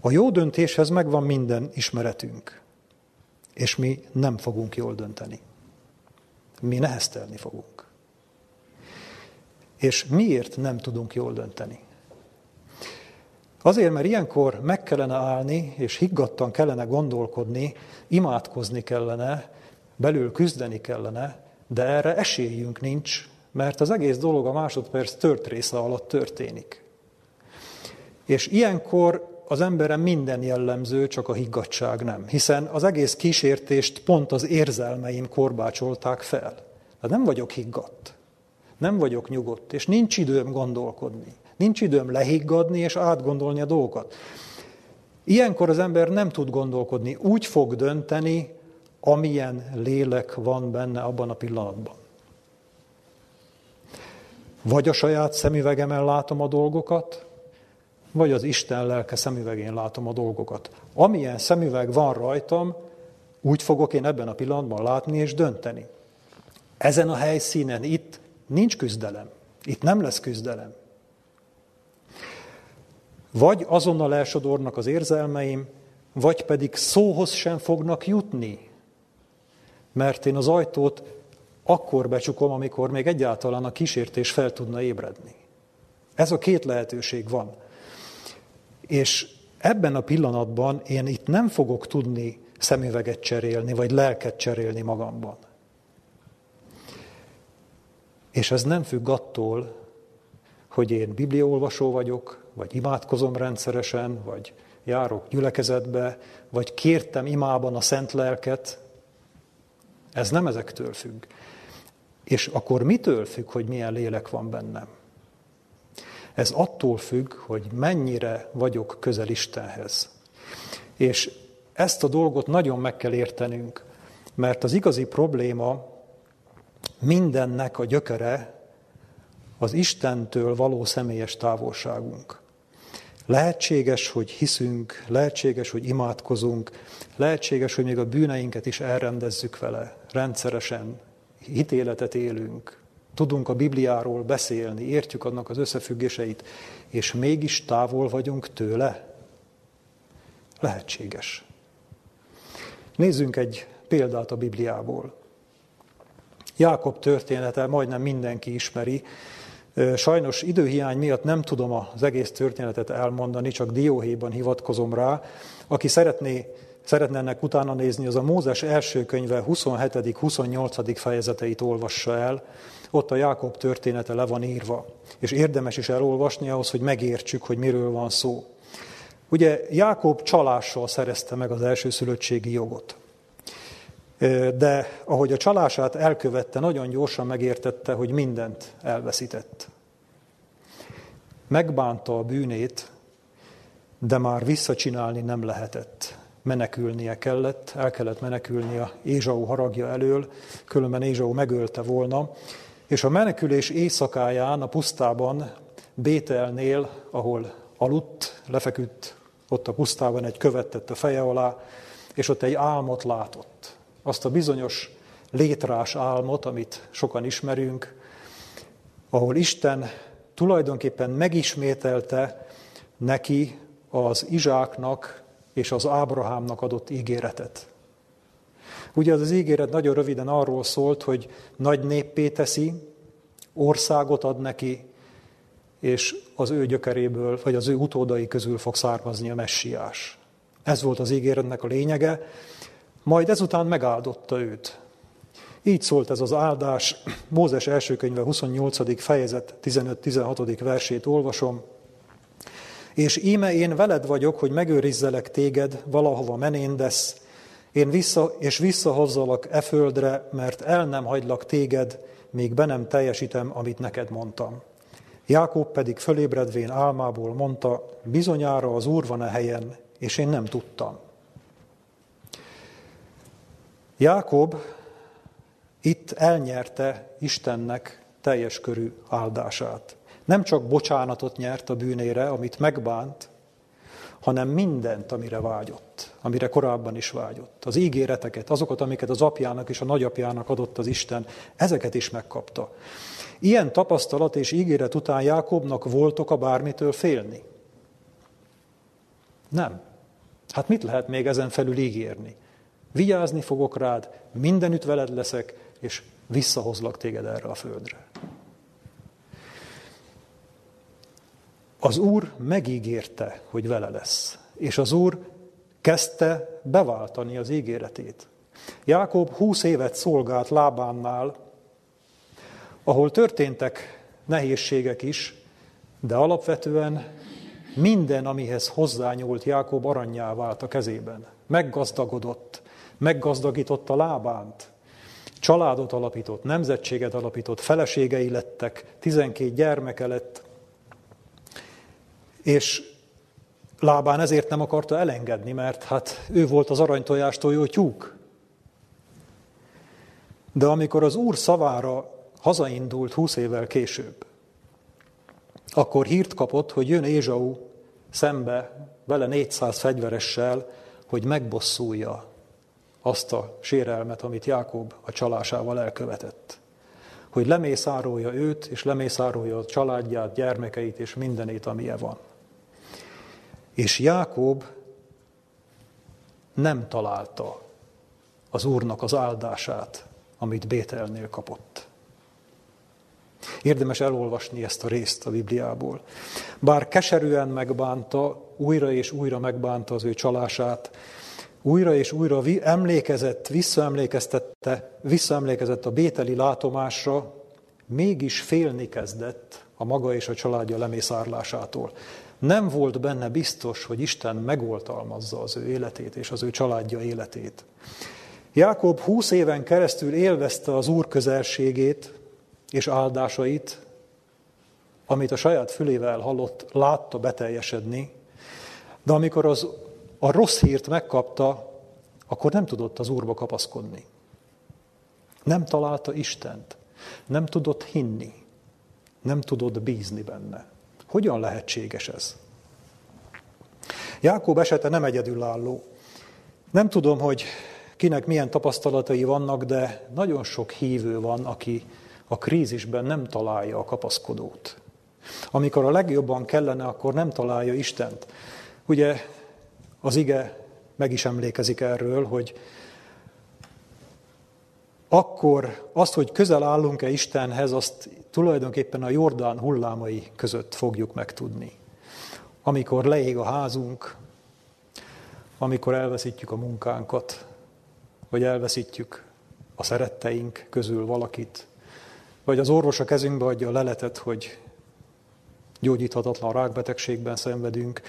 Speaker 1: A jó döntéshez megvan minden ismeretünk, és mi nem fogunk jól dönteni. Mi neheztelni fogunk. És miért nem tudunk jól dönteni? Azért, mert ilyenkor meg kellene állni, és higgadtan kellene gondolkodni, imádkozni kellene, belül küzdeni kellene, de erre esélyünk nincs, mert az egész dolog a másodperc tört része alatt történik. És ilyenkor az emberen minden jellemző, csak a higgadság nem. Hiszen az egész kísértést pont az érzelmeim korbácsolták fel. De nem vagyok higgadt, nem vagyok nyugodt, és nincs időm gondolkodni. Nincs időm lehiggadni és átgondolni a dolgokat. Ilyenkor az ember nem tud gondolkodni, úgy fog dönteni, amilyen lélek van benne abban a pillanatban. Vagy a saját szemüvegemmel látom a dolgokat, vagy az Isten lelke szemüvegén látom a dolgokat. Amilyen szemüveg van rajtam, úgy fogok én ebben a pillanatban látni és dönteni. Ezen a helyszínen itt nincs küzdelem. Itt nem lesz küzdelem. Vagy azonnal elsodornak az érzelmeim, vagy pedig szóhoz sem fognak jutni. Mert én az ajtót akkor becsukom, amikor még egyáltalán a kísértés fel tudna ébredni. Ez a két lehetőség van. És ebben a pillanatban én itt nem fogok tudni szemüveget cserélni, vagy lelket cserélni magamban. És ez nem függ attól, hogy én bibliaolvasó vagyok, vagy imádkozom rendszeresen, vagy járok gyülekezetbe, vagy kértem imában a szent lelket. Ez nem ezektől függ. És akkor mitől függ, hogy milyen lélek van bennem? Ez attól függ, hogy mennyire vagyok közel Istenhez. És ezt a dolgot nagyon meg kell értenünk, mert az igazi probléma mindennek a gyökere az Istentől való személyes távolságunk. Lehetséges, hogy hiszünk, lehetséges, hogy imádkozunk, lehetséges, hogy még a bűneinket is elrendezzük vele, rendszeresen, hitéletet élünk, tudunk a Bibliáról beszélni, értjük annak az összefüggéseit, és mégis távol vagyunk tőle? Lehetséges. Nézzünk egy példát a Bibliából. Jákob története majdnem mindenki ismeri. Sajnos időhiány miatt nem tudom az egész történetet elmondani, csak dióhéjban hivatkozom rá. Aki szeretné, szeretne ennek utána nézni, az a Mózes első könyve 27.-28. fejezeteit olvassa el. Ott a Jákob története le van írva, és érdemes is elolvasni ahhoz, hogy megértsük, hogy miről van szó. Ugye Jákob csalással szerezte meg az elsőszülöttségi jogot. De ahogy a csalását elkövette, nagyon gyorsan megértette, hogy mindent elveszített. Megbánta a bűnét, de már visszacsinálni nem lehetett. Menekülnie kellett, el kellett menekülnie Ézsau haragja elől, különben Ézsau megölte volna, és a menekülés éjszakáján a pusztában, Bételnél, ahol aludt, lefeküdt, ott a pusztában egy követ tett a feje alá, és ott egy álmot látott. Azt a bizonyos létrás álmot, amit sokan ismerünk, ahol Isten tulajdonképpen megismételte neki az Izsáknak és az Ábrahámnak adott ígéretet. Ugye az az ígéret nagyon röviden arról szólt, hogy nagy néppé teszi, országot ad neki, és az ő gyökeréből, vagy az ő utódai közül fog származni a messiás. Ez volt az ígéretnek a lényege, majd ezután megáldotta őt. Így szólt ez az áldás, Mózes első könyve 28. fejezet 15-16. versét olvasom. És íme én veled vagyok, hogy megőrizzelek téged, valahova menéndesz, én vissza, és visszahozzalak e földre, mert el nem hagylak téged, még be nem teljesítem, amit neked mondtam. Jákob pedig fölébredvén álmából mondta, bizonyára az Úr van a helyen, és én nem tudtam. Jákob itt elnyerte Istennek teljes körű áldását. Nem csak bocsánatot nyert a bűnére, amit megbánt, hanem mindent, amire vágyott, amire korábban is vágyott. Az ígéreteket, azokat, amiket az apjának és a nagyapjának adott az Isten, ezeket is megkapta. Ilyen tapasztalat és ígéret után Jákobnak voltok a bármitől félni? Nem. Hát mit lehet még ezen felül ígérni? Vigyázni fogok rád, mindenütt veled leszek, és visszahozlak téged erre a földre. Az Úr megígérte, hogy vele lesz, és az Úr kezdte beváltani az ígéretét. Jákob húsz évet szolgált Lábánnál, ahol történtek nehézségek is, de alapvetően minden, amihez hozzányúlt Jákob aranyjá vált a kezében. Meggazdagodott, meggazdagította lábánt, családot alapított, nemzetséget alapított, feleségei lettek, 12 gyermeke lett, és lábán ezért nem akarta elengedni, mert hát ő volt az aranytojástól jó tyúk. De amikor az úr szavára hazaindult húsz évvel később, akkor hírt kapott, hogy jön Ézsau szembe vele 400 fegyveressel, hogy megbosszulja azt a sérelmet, amit Jákob a csalásával elkövetett. Hogy lemészárolja őt, és lemészárolja a családját, gyermekeit, és mindenét, amilyen van. És Jákob nem találta az Úrnak az áldását, amit Bételnél kapott. Érdemes elolvasni ezt a részt a Bibliából. Bár keserűen megbánta, újra és újra megbánta az ő csalását, újra és újra emlékezett, visszaemlékeztette, visszaemlékezett a bételi látomásra, mégis félni kezdett a maga és a családja lemészárlásától. Nem volt benne biztos, hogy Isten megoltalmazza az ő életét és az ő családja életét. Jákob húsz éven keresztül élvezte az Úr közelségét és áldásait, amit a saját fülével hallott, látta beteljesedni, de amikor az, a rossz hírt megkapta, akkor nem tudott az Úrba kapaszkodni. Nem találta Istent, nem tudott hinni, nem tudott bízni benne. Hogyan lehetséges ez? Jákob esete nem egyedülálló. Nem tudom, hogy kinek milyen tapasztalatai vannak, de nagyon sok hívő van, aki a krízisben nem találja a kapaszkodót. Amikor a legjobban kellene, akkor nem találja Istent. Ugye az ige meg is emlékezik erről, hogy akkor azt, hogy közel állunk-e Istenhez, azt tulajdonképpen a Jordán hullámai között fogjuk megtudni. Amikor leég a házunk, amikor elveszítjük a munkánkat, vagy elveszítjük a szeretteink közül valakit, vagy az orvos a kezünkbe adja a leletet, hogy gyógyíthatatlan rákbetegségben szenvedünk,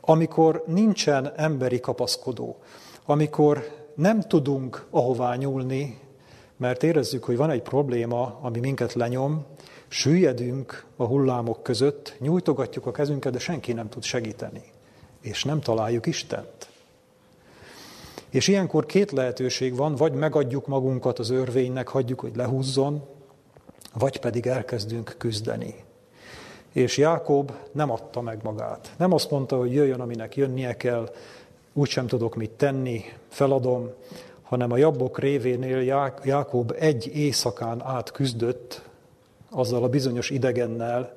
Speaker 1: amikor nincsen emberi kapaszkodó, amikor nem tudunk ahová nyúlni, mert érezzük, hogy van egy probléma, ami minket lenyom, süllyedünk a hullámok között, nyújtogatjuk a kezünket, de senki nem tud segíteni. És nem találjuk Istent. És ilyenkor két lehetőség van, vagy megadjuk magunkat az örvénynek, hagyjuk, hogy lehúzzon, vagy pedig elkezdünk küzdeni. És Jákob nem adta meg magát. Nem azt mondta, hogy jöjjön, aminek jönnie kell, úgysem tudok mit tenni, feladom, hanem a jabbok révénél Jákob egy éjszakán át küzdött azzal a bizonyos idegennel,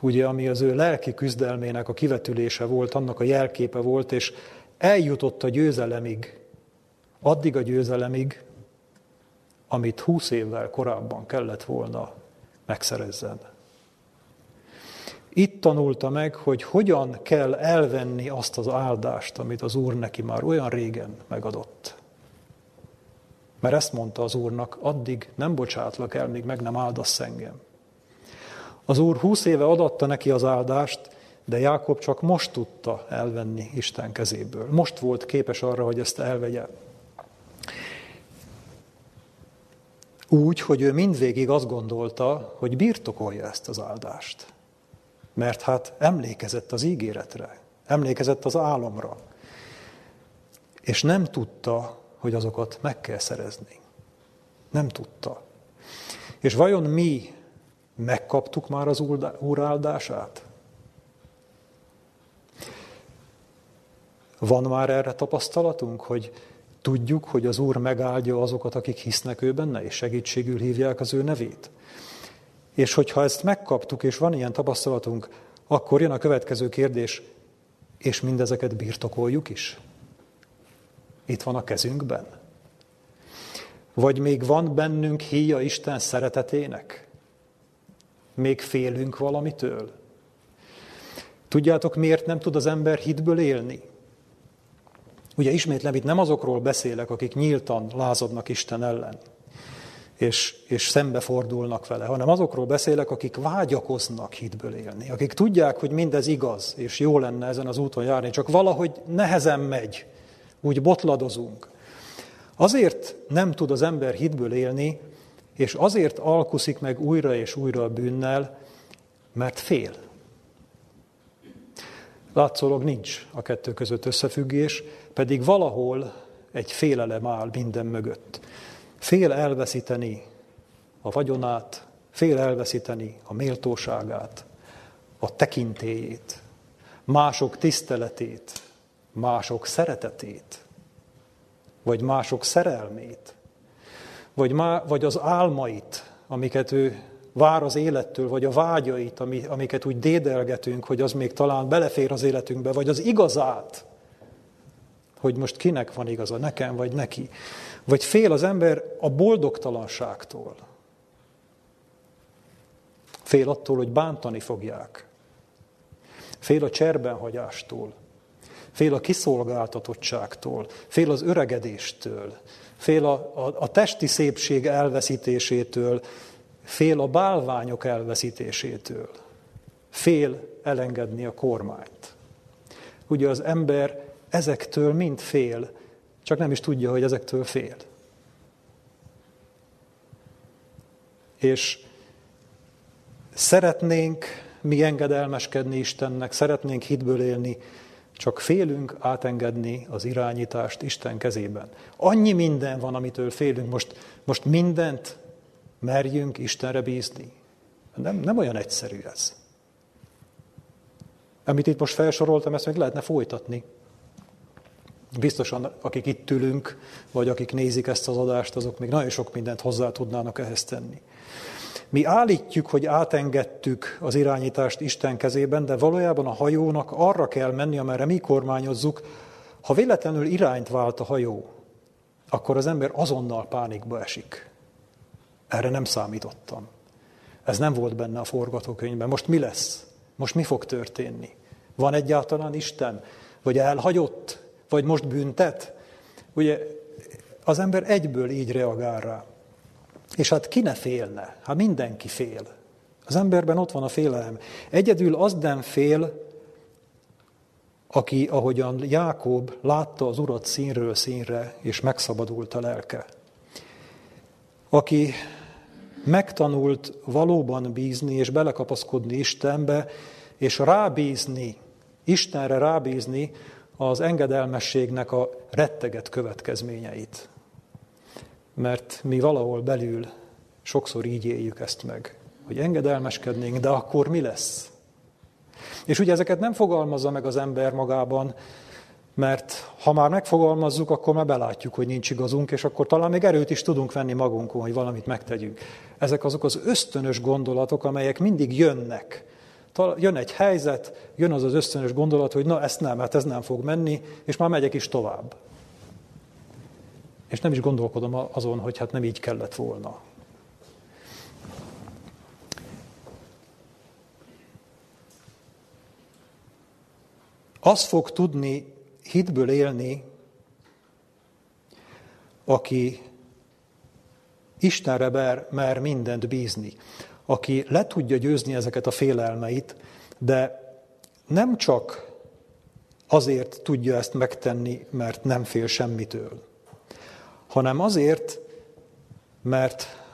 Speaker 1: ugye, ami az ő lelki küzdelmének a kivetülése volt, annak a jelképe volt, és eljutott a győzelemig, addig a győzelemig, amit húsz évvel korábban kellett volna megszerezzen. Itt tanulta meg, hogy hogyan kell elvenni azt az áldást, amit az Úr neki már olyan régen megadott. Mert ezt mondta az Úrnak, addig nem bocsátlak el, míg meg nem áldasz engem. Az Úr húsz éve adatta neki az áldást, de Jákob csak most tudta elvenni Isten kezéből. Most volt képes arra, hogy ezt elvegye. Úgy, hogy ő mindvégig azt gondolta, hogy birtokolja ezt az áldást. Mert hát emlékezett az ígéretre, emlékezett az álomra. És nem tudta, hogy azokat meg kell szerezni. Nem tudta. És vajon mi megkaptuk már az Úr áldását? Van már erre tapasztalatunk, hogy tudjuk, hogy az Úr megáldja azokat, akik hisznek ő benne, és segítségül hívják az ő nevét? És hogyha ezt megkaptuk, és van ilyen tapasztalatunk, akkor jön a következő kérdés, és mindezeket birtokoljuk is? Itt van a kezünkben? Vagy még van bennünk híja Isten szeretetének? Még félünk valamitől? Tudjátok, miért nem tud az ember hitből élni? Ugye ismétlem, itt nem azokról beszélek, akik nyíltan lázadnak Isten ellen. És, és szembefordulnak vele, hanem azokról beszélek, akik vágyakoznak hitből élni, akik tudják, hogy mindez igaz, és jó lenne ezen az úton járni, csak valahogy nehezen megy, úgy botladozunk. Azért nem tud az ember hitből élni, és azért alkuszik meg újra és újra a bűnnel, mert fél. Látszólag nincs a kettő között összefüggés, pedig valahol egy félelem áll minden mögött. Fél elveszíteni a vagyonát, fél elveszíteni a méltóságát, a tekintélyét, mások tiszteletét, mások szeretetét, vagy mások szerelmét, vagy, má, vagy az álmait, amiket ő vár az élettől, vagy a vágyait, amiket úgy dédelgetünk, hogy az még talán belefér az életünkbe, vagy az igazát, hogy most kinek van igaza, nekem vagy neki. Vagy fél az ember a boldogtalanságtól. Fél attól, hogy bántani fogják. Fél a cserbenhagyástól. Fél a kiszolgáltatottságtól. Fél az öregedéstől. Fél a, a, a testi szépség elveszítésétől. Fél a bálványok elveszítésétől. Fél elengedni a kormányt. Ugye az ember ezektől mind fél, csak nem is tudja, hogy ezektől fél. És szeretnénk mi engedelmeskedni Istennek, szeretnénk hitből élni, csak félünk átengedni az irányítást Isten kezében. Annyi minden van, amitől félünk. Most, most mindent merjünk Istenre bízni. Nem, nem olyan egyszerű ez. Amit itt most felsoroltam, ezt még lehetne folytatni. Biztosan, akik itt ülünk, vagy akik nézik ezt az adást, azok még nagyon sok mindent hozzá tudnának ehhez tenni. Mi állítjuk, hogy átengedtük az irányítást Isten kezében, de valójában a hajónak arra kell menni, amerre mi kormányozzuk. Ha véletlenül irányt vált a hajó, akkor az ember azonnal pánikba esik. Erre nem számítottam. Ez nem volt benne a forgatókönyvben. Most mi lesz? Most mi fog történni? Van egyáltalán Isten? Vagy elhagyott? Vagy most büntet? Ugye az ember egyből így reagál rá. És hát ki ne félne? Hát mindenki fél. Az emberben ott van a félelem. Egyedül az nem fél, aki, ahogyan Jákob látta az urat színről színre, és megszabadult a lelke. Aki megtanult valóban bízni, és belekapaszkodni Istenbe, és rábízni, Istenre rábízni az engedelmességnek a retteget következményeit mert mi valahol belül sokszor így éljük ezt meg, hogy engedelmeskednénk, de akkor mi lesz? És ugye ezeket nem fogalmazza meg az ember magában, mert ha már megfogalmazzuk, akkor már belátjuk, hogy nincs igazunk, és akkor talán még erőt is tudunk venni magunkon, hogy valamit megtegyünk. Ezek azok az ösztönös gondolatok, amelyek mindig jönnek. Jön egy helyzet, jön az az ösztönös gondolat, hogy na ezt nem, hát ez nem fog menni, és már megyek is tovább. És nem is gondolkodom azon, hogy hát nem így kellett volna. Az fog tudni hitből élni, aki Istenre mer, mer mindent bízni, aki le tudja győzni ezeket a félelmeit, de nem csak azért tudja ezt megtenni, mert nem fél semmitől hanem azért, mert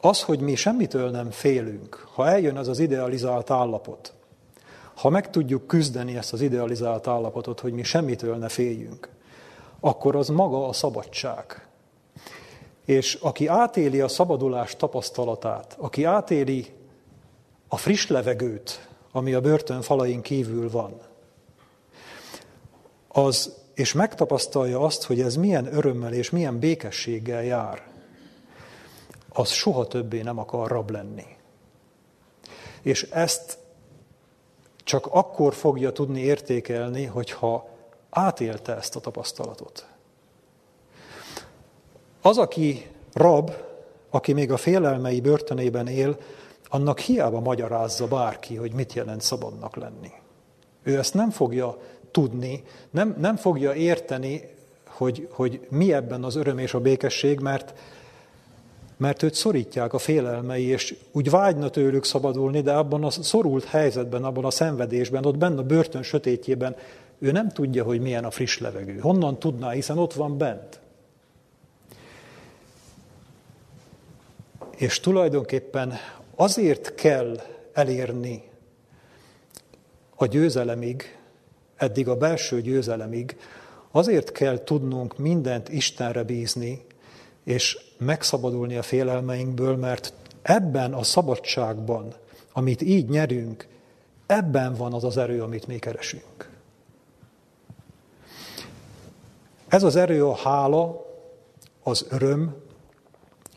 Speaker 1: az, hogy mi semmitől nem félünk, ha eljön az az idealizált állapot, ha meg tudjuk küzdeni ezt az idealizált állapotot, hogy mi semmitől ne féljünk, akkor az maga a szabadság. És aki átéli a szabadulás tapasztalatát, aki átéli a friss levegőt, ami a börtön falain kívül van, az és megtapasztalja azt, hogy ez milyen örömmel és milyen békességgel jár, az soha többé nem akar rab lenni. És ezt csak akkor fogja tudni értékelni, hogyha átélte ezt a tapasztalatot. Az, aki rab, aki még a félelmei börtönében él, annak hiába magyarázza bárki, hogy mit jelent szabadnak lenni. Ő ezt nem fogja tudni, nem, nem fogja érteni, hogy, hogy mi ebben az öröm és a békesség, mert, mert őt szorítják a félelmei, és úgy vágyna tőlük szabadulni, de abban a szorult helyzetben, abban a szenvedésben, ott benne a börtön sötétjében, ő nem tudja, hogy milyen a friss levegő. Honnan tudná, hiszen ott van bent. És tulajdonképpen azért kell elérni a győzelemig, eddig a belső győzelemig, azért kell tudnunk mindent Istenre bízni, és megszabadulni a félelmeinkből, mert ebben a szabadságban, amit így nyerünk, ebben van az az erő, amit mi keresünk. Ez az erő a hála, az öröm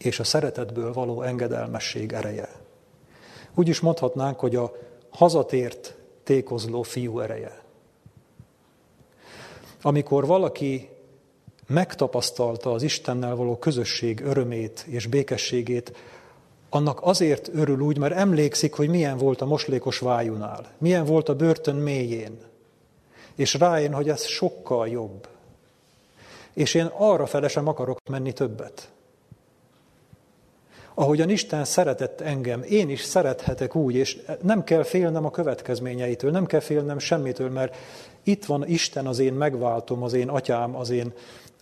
Speaker 1: és a szeretetből való engedelmesség ereje. Úgy is mondhatnánk, hogy a hazatért tékozló fiú ereje. Amikor valaki megtapasztalta az Istennel való közösség örömét és békességét, annak azért örül úgy, mert emlékszik, hogy milyen volt a moslékos vájunál, milyen volt a börtön mélyén, és rájön, hogy ez sokkal jobb. És én arra fele sem akarok menni többet. Ahogyan Isten szeretett engem, én is szerethetek úgy, és nem kell félnem a következményeitől, nem kell félnem semmitől, mert itt van Isten az én megváltom, az én atyám, az én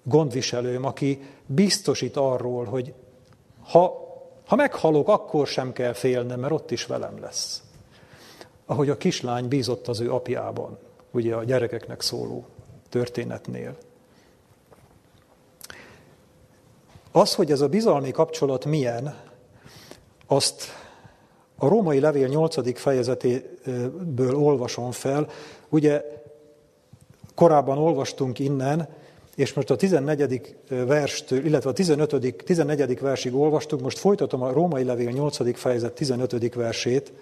Speaker 1: gondviselőm, aki biztosít arról, hogy ha, ha meghalok, akkor sem kell félnem, mert ott is velem lesz. Ahogy a kislány bízott az ő apjában, ugye a gyerekeknek szóló történetnél. Az, hogy ez a bizalmi kapcsolat milyen, azt a római levél 8. fejezetéből olvasom fel. Ugye korábban olvastunk innen, és most a 14. verstől, illetve a 15. 14. versig olvastuk, most folytatom a római levél 8. fejezet 15. versét,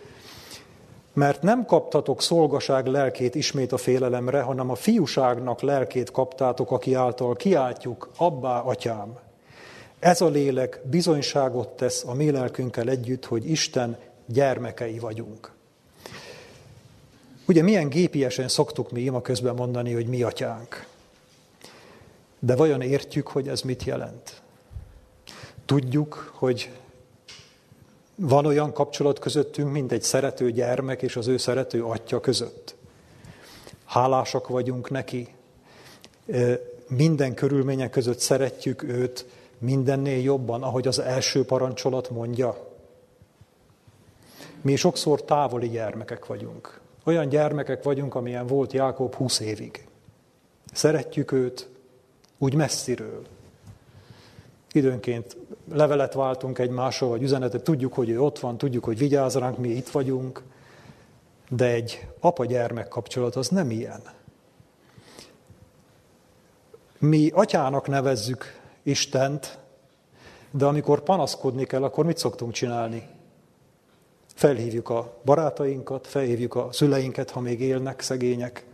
Speaker 1: mert nem kaptatok szolgaság lelkét ismét a félelemre, hanem a fiúságnak lelkét kaptátok, aki által kiáltjuk, abbá, atyám. Ez a lélek bizonyságot tesz a mi lelkünkkel együtt, hogy Isten gyermekei vagyunk. Ugye milyen gépiesen szoktuk mi ima közben mondani, hogy mi atyánk. De vajon értjük, hogy ez mit jelent? Tudjuk, hogy van olyan kapcsolat közöttünk, mint egy szerető gyermek és az ő szerető atya között. Hálásak vagyunk neki, minden körülmények között szeretjük őt, mindennél jobban, ahogy az első parancsolat mondja. Mi sokszor távoli gyermekek vagyunk. Olyan gyermekek vagyunk, amilyen volt Jákob 20 évig. Szeretjük őt, úgy messziről. Időnként levelet váltunk egymással, vagy üzenetet, tudjuk, hogy ő ott van, tudjuk, hogy vigyáz ránk, mi itt vagyunk, de egy apa-gyermek kapcsolat az nem ilyen. Mi atyának nevezzük Istent, de amikor panaszkodni kell, akkor mit szoktunk csinálni? Felhívjuk a barátainkat, felhívjuk a szüleinket, ha még élnek, szegények,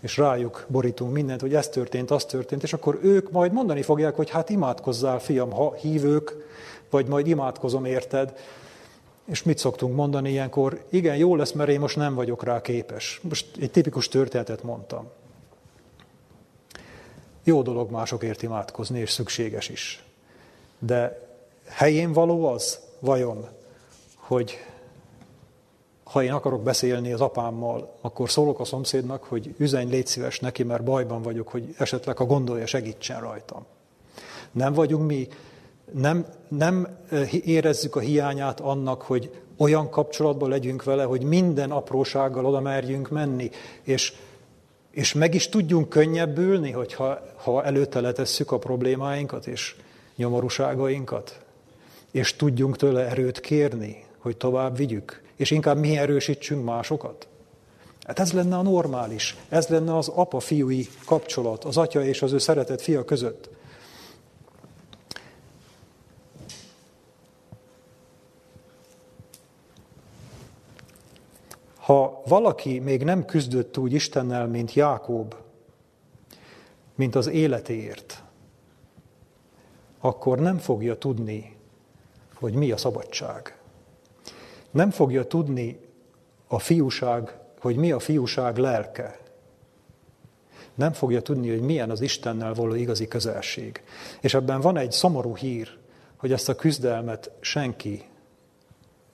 Speaker 1: és rájuk borítunk mindent, hogy ez történt, az történt, és akkor ők majd mondani fogják, hogy hát imádkozzál, fiam, ha hívők, vagy majd imádkozom érted. És mit szoktunk mondani ilyenkor? Igen, jó lesz, mert én most nem vagyok rá képes. Most egy tipikus történetet mondtam. Jó dolog másokért imádkozni, és szükséges is. De helyén való az, vajon, hogy ha én akarok beszélni az apámmal, akkor szólok a szomszédnak, hogy üzenj, légy szíves neki, mert bajban vagyok, hogy esetleg, ha gondolja, segítsen rajtam. Nem vagyunk mi, nem, nem eh, érezzük a hiányát annak, hogy olyan kapcsolatban legyünk vele, hogy minden aprósággal oda merjünk menni, és, és meg is tudjunk könnyebbülni, hogyha ha előtte letesszük a problémáinkat és nyomorúságainkat, és tudjunk tőle erőt kérni, hogy tovább vigyük és inkább mi erősítsünk másokat? Hát ez lenne a normális, ez lenne az apa-fiúi kapcsolat, az atya és az ő szeretett fia között. Ha valaki még nem küzdött úgy Istennel, mint Jákob, mint az életéért, akkor nem fogja tudni, hogy mi a szabadság nem fogja tudni a fiúság, hogy mi a fiúság lelke. nem fogja tudni, hogy milyen az Istennel való igazi közelség. És ebben van egy szomorú hír, hogy ezt a küzdelmet senki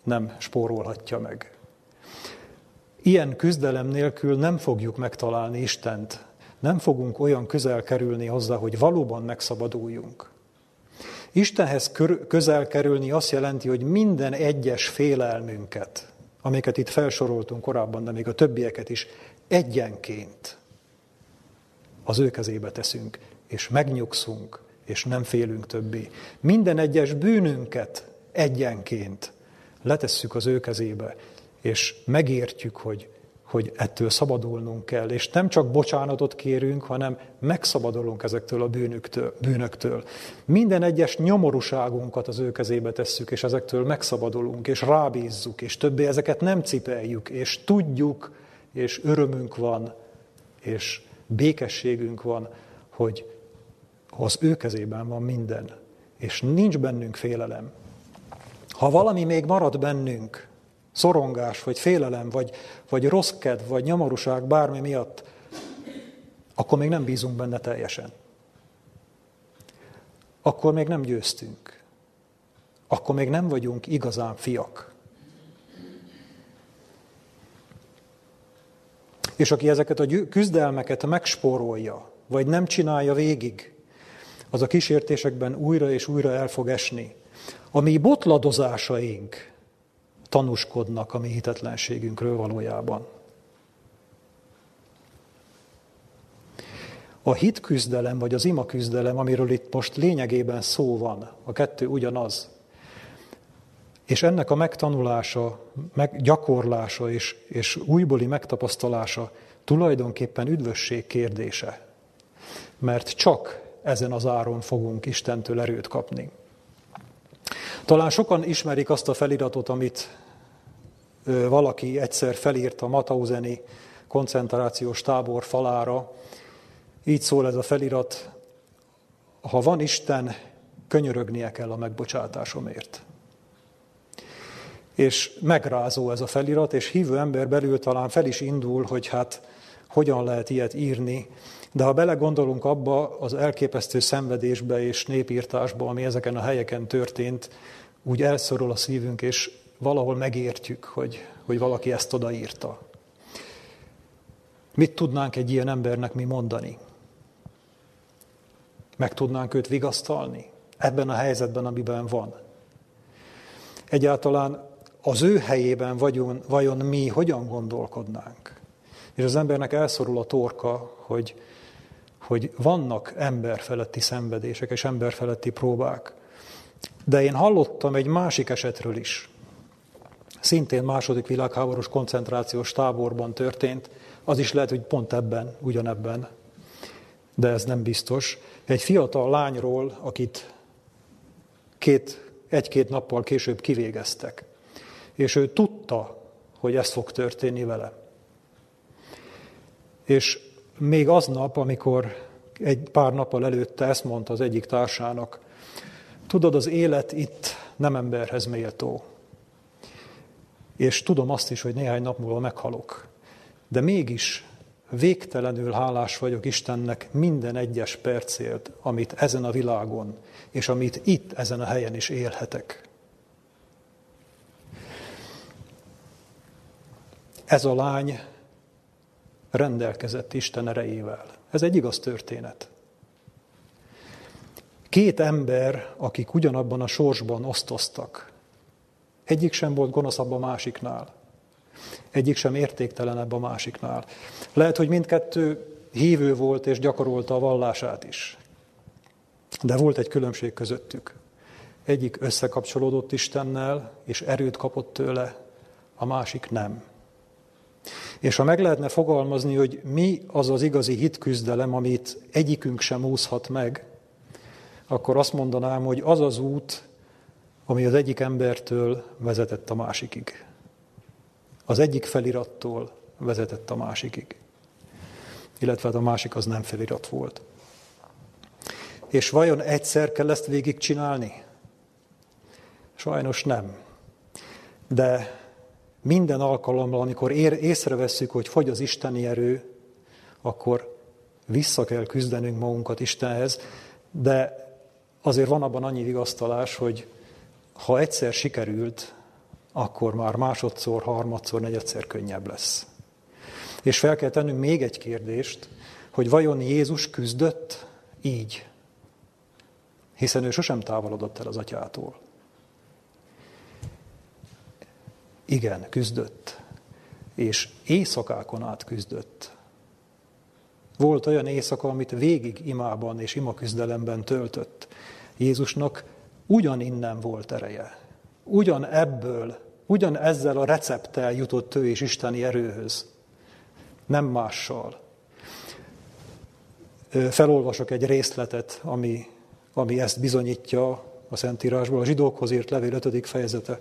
Speaker 1: nem spórolhatja meg. Ilyen küzdelem nélkül nem fogjuk megtalálni Istent, nem fogunk olyan közel kerülni hozzá, hogy valóban megszabaduljunk. Istenhez közel kerülni azt jelenti, hogy minden egyes félelmünket, amiket itt felsoroltunk korábban, de még a többieket is, egyenként az ő kezébe teszünk, és megnyugszunk, és nem félünk többé. Minden egyes bűnünket egyenként letesszük az ő kezébe, és megértjük, hogy, hogy ettől szabadulnunk kell. És nem csak bocsánatot kérünk, hanem megszabadulunk ezektől a bűnöktől. bűnöktől. Minden egyes nyomorúságunkat az ő kezébe tesszük, és ezektől megszabadulunk, és rábízzuk, és többé ezeket nem cipeljük, és tudjuk, és örömünk van, és békességünk van, hogy az ő kezében van minden, és nincs bennünk félelem. Ha valami még marad bennünk, szorongás, vagy félelem, vagy, vagy rossz kedv, vagy nyomorúság bármi miatt, akkor még nem bízunk benne teljesen. Akkor még nem győztünk. Akkor még nem vagyunk igazán fiak. És aki ezeket a küzdelmeket megspórolja, vagy nem csinálja végig, az a kísértésekben újra és újra el fog esni. A mi botladozásaink tanúskodnak a mi hitetlenségünkről valójában. A hitküzdelem, vagy az ima küzdelem, amiről itt most lényegében szó van, a kettő ugyanaz. És ennek a megtanulása, meg gyakorlása és, és újbóli megtapasztalása tulajdonképpen üdvösség kérdése. Mert csak ezen az áron fogunk Istentől erőt kapni. Talán sokan ismerik azt a feliratot, amit valaki egyszer felírt a Matauzeni koncentrációs tábor falára. Így szól ez a felirat, ha van Isten, könyörögnie kell a megbocsátásomért. És megrázó ez a felirat, és hívő ember belül talán fel is indul, hogy hát hogyan lehet ilyet írni, de ha belegondolunk abba az elképesztő szenvedésbe és népírtásba, ami ezeken a helyeken történt, úgy elszorul a szívünk, és valahol megértjük, hogy, hogy valaki ezt odaírta. Mit tudnánk egy ilyen embernek mi mondani? Meg tudnánk őt vigasztalni ebben a helyzetben, amiben van? Egyáltalán az ő helyében vagyon, vajon mi hogyan gondolkodnánk? És az embernek elszorul a torka, hogy, hogy vannak emberfeletti szenvedések és emberfeletti próbák. De én hallottam egy másik esetről is, szintén második világháborús koncentrációs táborban történt, az is lehet, hogy pont ebben, ugyanebben, de ez nem biztos. Egy fiatal lányról, akit két, egy-két nappal később kivégeztek, és ő tudta, hogy ez fog történni vele. És még aznap, amikor egy pár nappal előtte ezt mondta az egyik társának, tudod, az élet itt nem emberhez méltó. És tudom azt is, hogy néhány nap múlva meghalok. De mégis végtelenül hálás vagyok Istennek minden egyes percért, amit ezen a világon, és amit itt, ezen a helyen is élhetek. Ez a lány rendelkezett Isten erejével. Ez egy igaz történet. Két ember, akik ugyanabban a sorsban osztoztak, egyik sem volt gonoszabb a másiknál. Egyik sem értéktelenebb a másiknál. Lehet, hogy mindkettő hívő volt és gyakorolta a vallását is. De volt egy különbség közöttük. Egyik összekapcsolódott Istennel, és erőt kapott tőle, a másik nem. És ha meg lehetne fogalmazni, hogy mi az az igazi hitküzdelem, amit egyikünk sem úszhat meg, akkor azt mondanám, hogy az az út, ami az egyik embertől vezetett a másikig. Az egyik felirattól vezetett a másikig. Illetve hát a másik az nem felirat volt. És vajon egyszer kell ezt végigcsinálni? Sajnos nem. De minden alkalommal, amikor ér, észrevesszük, hogy fogy az isteni erő, akkor vissza kell küzdenünk magunkat Istenhez, de azért van abban annyi vigasztalás, hogy ha egyszer sikerült, akkor már másodszor, harmadszor, negyedszer könnyebb lesz. És fel kell tennünk még egy kérdést, hogy vajon Jézus küzdött így? Hiszen ő sosem távolodott el az atyától. Igen, küzdött. És éjszakákon át küzdött. Volt olyan éjszaka, amit végig imában és imaküzdelemben töltött. Jézusnak ugyaninnen volt ereje. Ugyan ebből, ugyan ezzel a recepttel jutott ő is isteni erőhöz. Nem mással. Felolvasok egy részletet, ami, ami ezt bizonyítja a Szentírásból. A zsidókhoz írt levél 5. fejezete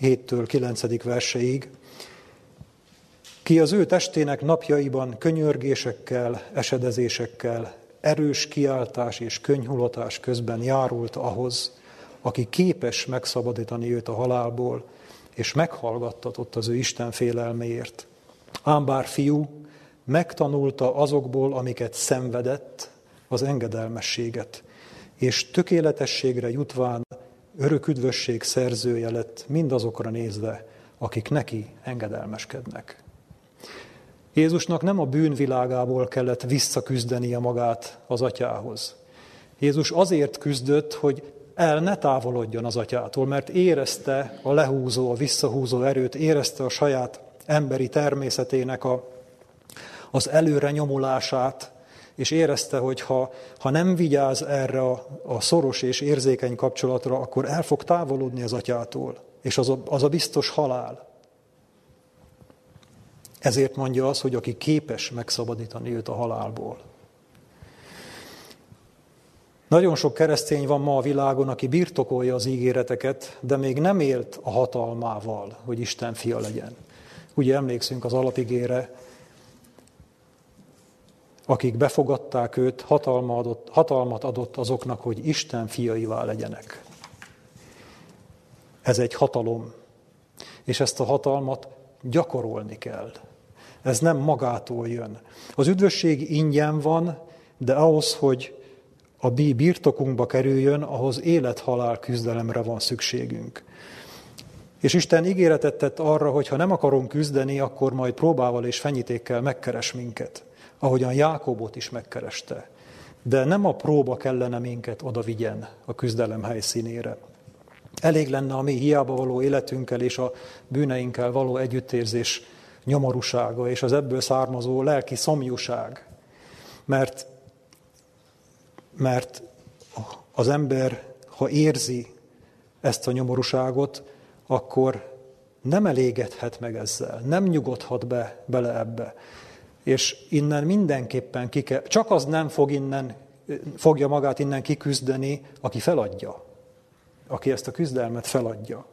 Speaker 1: 7-től 9. verseig. Ki az ő testének napjaiban könyörgésekkel, esedezésekkel, erős kiáltás és könyhulatás közben járult ahhoz, aki képes megszabadítani őt a halálból, és meghallgattatott az ő Isten félelméért. Ám bár fiú megtanulta azokból, amiket szenvedett, az engedelmességet, és tökéletességre jutván örök üdvösség szerzője lett mindazokra nézve, akik neki engedelmeskednek. Jézusnak nem a bűnvilágából kellett visszaküzdenie magát az atyához. Jézus azért küzdött, hogy el ne távolodjon az atyától, mert érezte a lehúzó, a visszahúzó erőt, érezte a saját emberi természetének a, az előre nyomulását, és érezte, hogy ha, ha nem vigyáz erre a, a szoros és érzékeny kapcsolatra, akkor el fog távolodni az atyától, és az a, az a biztos halál. Ezért mondja az, hogy aki képes megszabadítani őt a halálból. Nagyon sok keresztény van ma a világon, aki birtokolja az ígéreteket, de még nem élt a hatalmával, hogy Isten fia legyen. Ugye emlékszünk az alapigére, akik befogadták őt, hatalma adott, hatalmat adott azoknak, hogy Isten fiaivá legyenek. Ez egy hatalom, és ezt a hatalmat gyakorolni kell. Ez nem magától jön. Az üdvösség ingyen van, de ahhoz, hogy a mi birtokunkba kerüljön, ahhoz élethalál küzdelemre van szükségünk. És Isten ígéretet tett arra, hogy ha nem akarunk küzdeni, akkor majd próbával és fenyítékkel megkeres minket, ahogyan Jákobot is megkereste. De nem a próba kellene minket oda vigyen a küzdelem helyszínére. Elég lenne a mi hiába való életünkkel és a bűneinkkel való együttérzés nyomorúsága és az ebből származó lelki szomjúság. Mert, mert az ember, ha érzi ezt a nyomorúságot, akkor nem elégedhet meg ezzel, nem nyugodhat be bele ebbe. És innen mindenképpen ki kell, csak az nem fog innen, fogja magát innen kiküzdeni, aki feladja, aki ezt a küzdelmet feladja.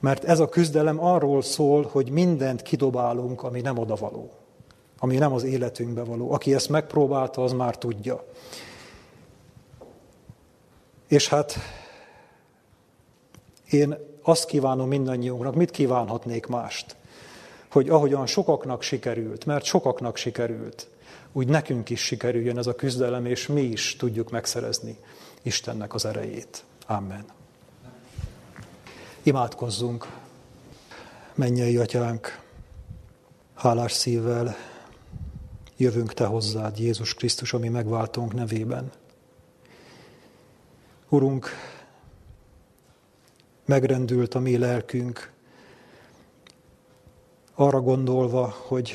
Speaker 1: Mert ez a küzdelem arról szól, hogy mindent kidobálunk, ami nem odavaló, ami nem az életünkbe való. Aki ezt megpróbálta, az már tudja. És hát én azt kívánom mindannyiunknak, mit kívánhatnék mást? Hogy ahogyan sokaknak sikerült, mert sokaknak sikerült, úgy nekünk is sikerüljön ez a küzdelem, és mi is tudjuk megszerezni Istennek az erejét. Amen. Imádkozzunk. Mennyei atyánk, hálás szívvel jövünk Te hozzád, Jézus Krisztus, ami megváltunk nevében. Urunk, megrendült a mi lelkünk, arra gondolva, hogy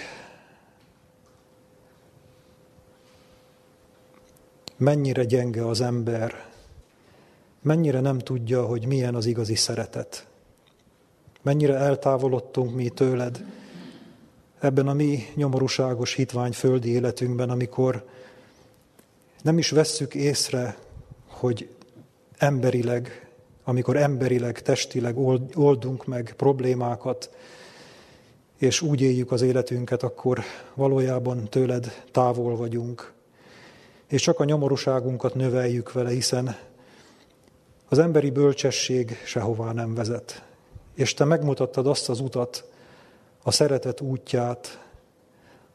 Speaker 1: mennyire gyenge az ember, mennyire nem tudja, hogy milyen az igazi szeretet. Mennyire eltávolodtunk mi tőled ebben a mi nyomorúságos hitvány földi életünkben, amikor nem is vesszük észre, hogy emberileg, amikor emberileg, testileg oldunk meg problémákat, és úgy éljük az életünket, akkor valójában tőled távol vagyunk. És csak a nyomorúságunkat növeljük vele, hiszen az emberi bölcsesség sehová nem vezet. És te megmutattad azt az utat, a szeretet útját,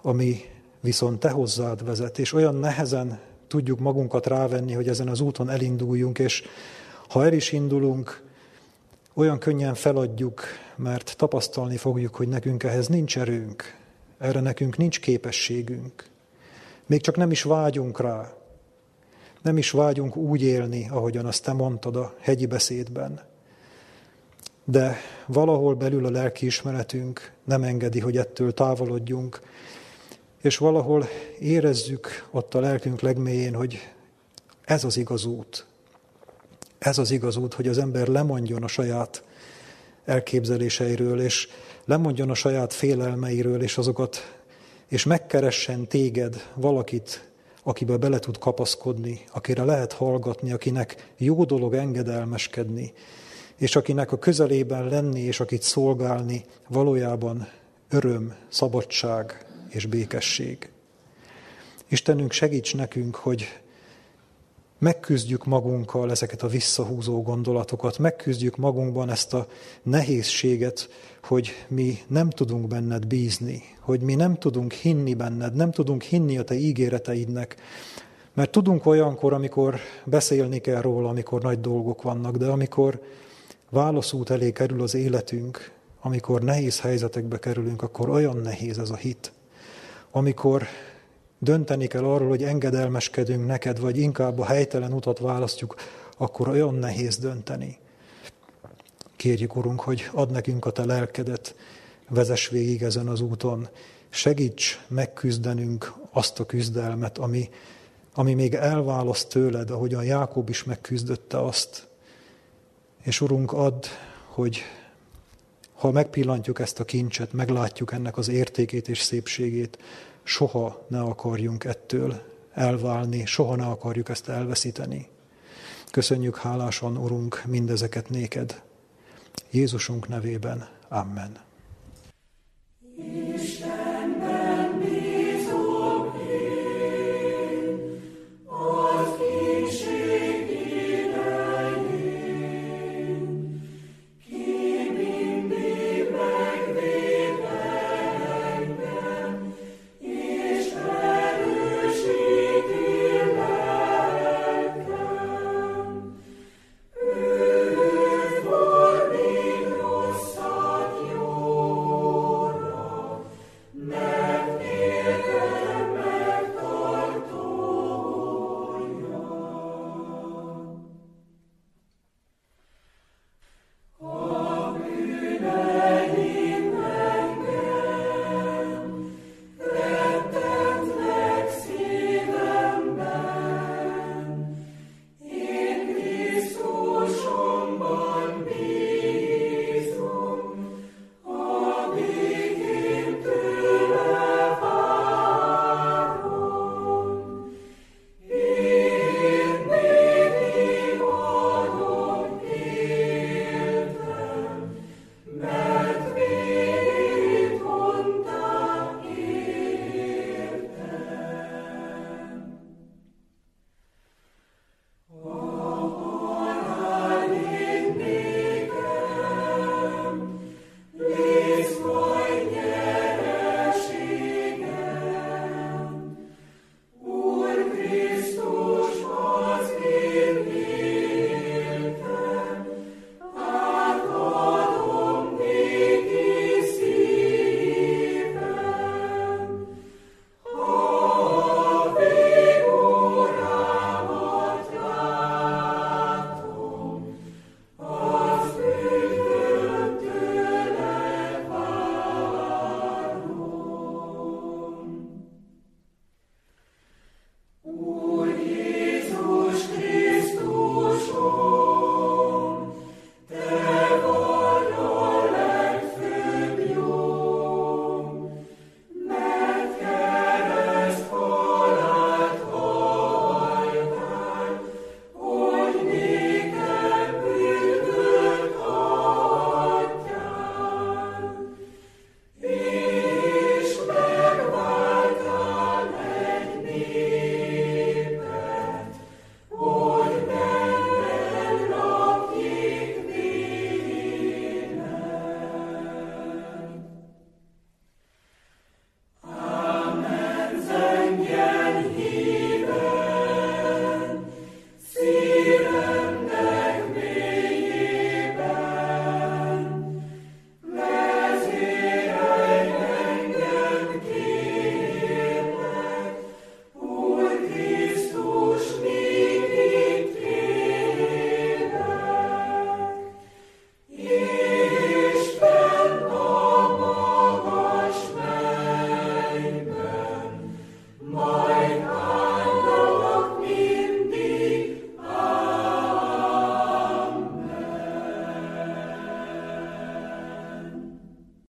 Speaker 1: ami viszont te hozzád vezet, és olyan nehezen tudjuk magunkat rávenni, hogy ezen az úton elinduljunk, és ha el is indulunk, olyan könnyen feladjuk, mert tapasztalni fogjuk, hogy nekünk ehhez nincs erőnk, erre nekünk nincs képességünk. Még csak nem is vágyunk rá. Nem is vágyunk úgy élni, ahogyan azt te mondtad a hegyi beszédben. De valahol belül a lelkiismeretünk nem engedi, hogy ettől távolodjunk, és valahol érezzük ott a lelkünk legmélyén, hogy ez az igaz út. Ez az igaz út, hogy az ember lemondjon a saját elképzeléseiről, és lemondjon a saját félelmeiről, és azokat, és megkeressen téged, valakit, akibe bele tud kapaszkodni, akire lehet hallgatni, akinek jó dolog engedelmeskedni, és akinek a közelében lenni, és akit szolgálni valójában öröm, szabadság és békesség. Istenünk segíts nekünk, hogy megküzdjük magunkkal ezeket a visszahúzó gondolatokat, megküzdjük magunkban ezt a nehézséget, hogy mi nem tudunk benned bízni, hogy mi nem tudunk hinni benned, nem tudunk hinni a te ígéreteidnek, mert tudunk olyankor, amikor beszélni kell róla, amikor nagy dolgok vannak, de amikor válaszút elé kerül az életünk, amikor nehéz helyzetekbe kerülünk, akkor olyan nehéz ez a hit. Amikor dönteni kell arról, hogy engedelmeskedünk neked, vagy inkább a helytelen utat választjuk, akkor olyan nehéz dönteni. Kérjük, Urunk, hogy ad nekünk a Te lelkedet, vezess végig ezen az úton, segíts megküzdenünk azt a küzdelmet, ami, ami még elválaszt tőled, ahogyan Jákob is megküzdötte azt. És Urunk, add, hogy ha megpillantjuk ezt a kincset, meglátjuk ennek az értékét és szépségét, soha ne akarjunk ettől elválni, soha ne akarjuk ezt elveszíteni. Köszönjük hálásan, Urunk, mindezeket néked. Jézusunk nevében. Amen. Yeah.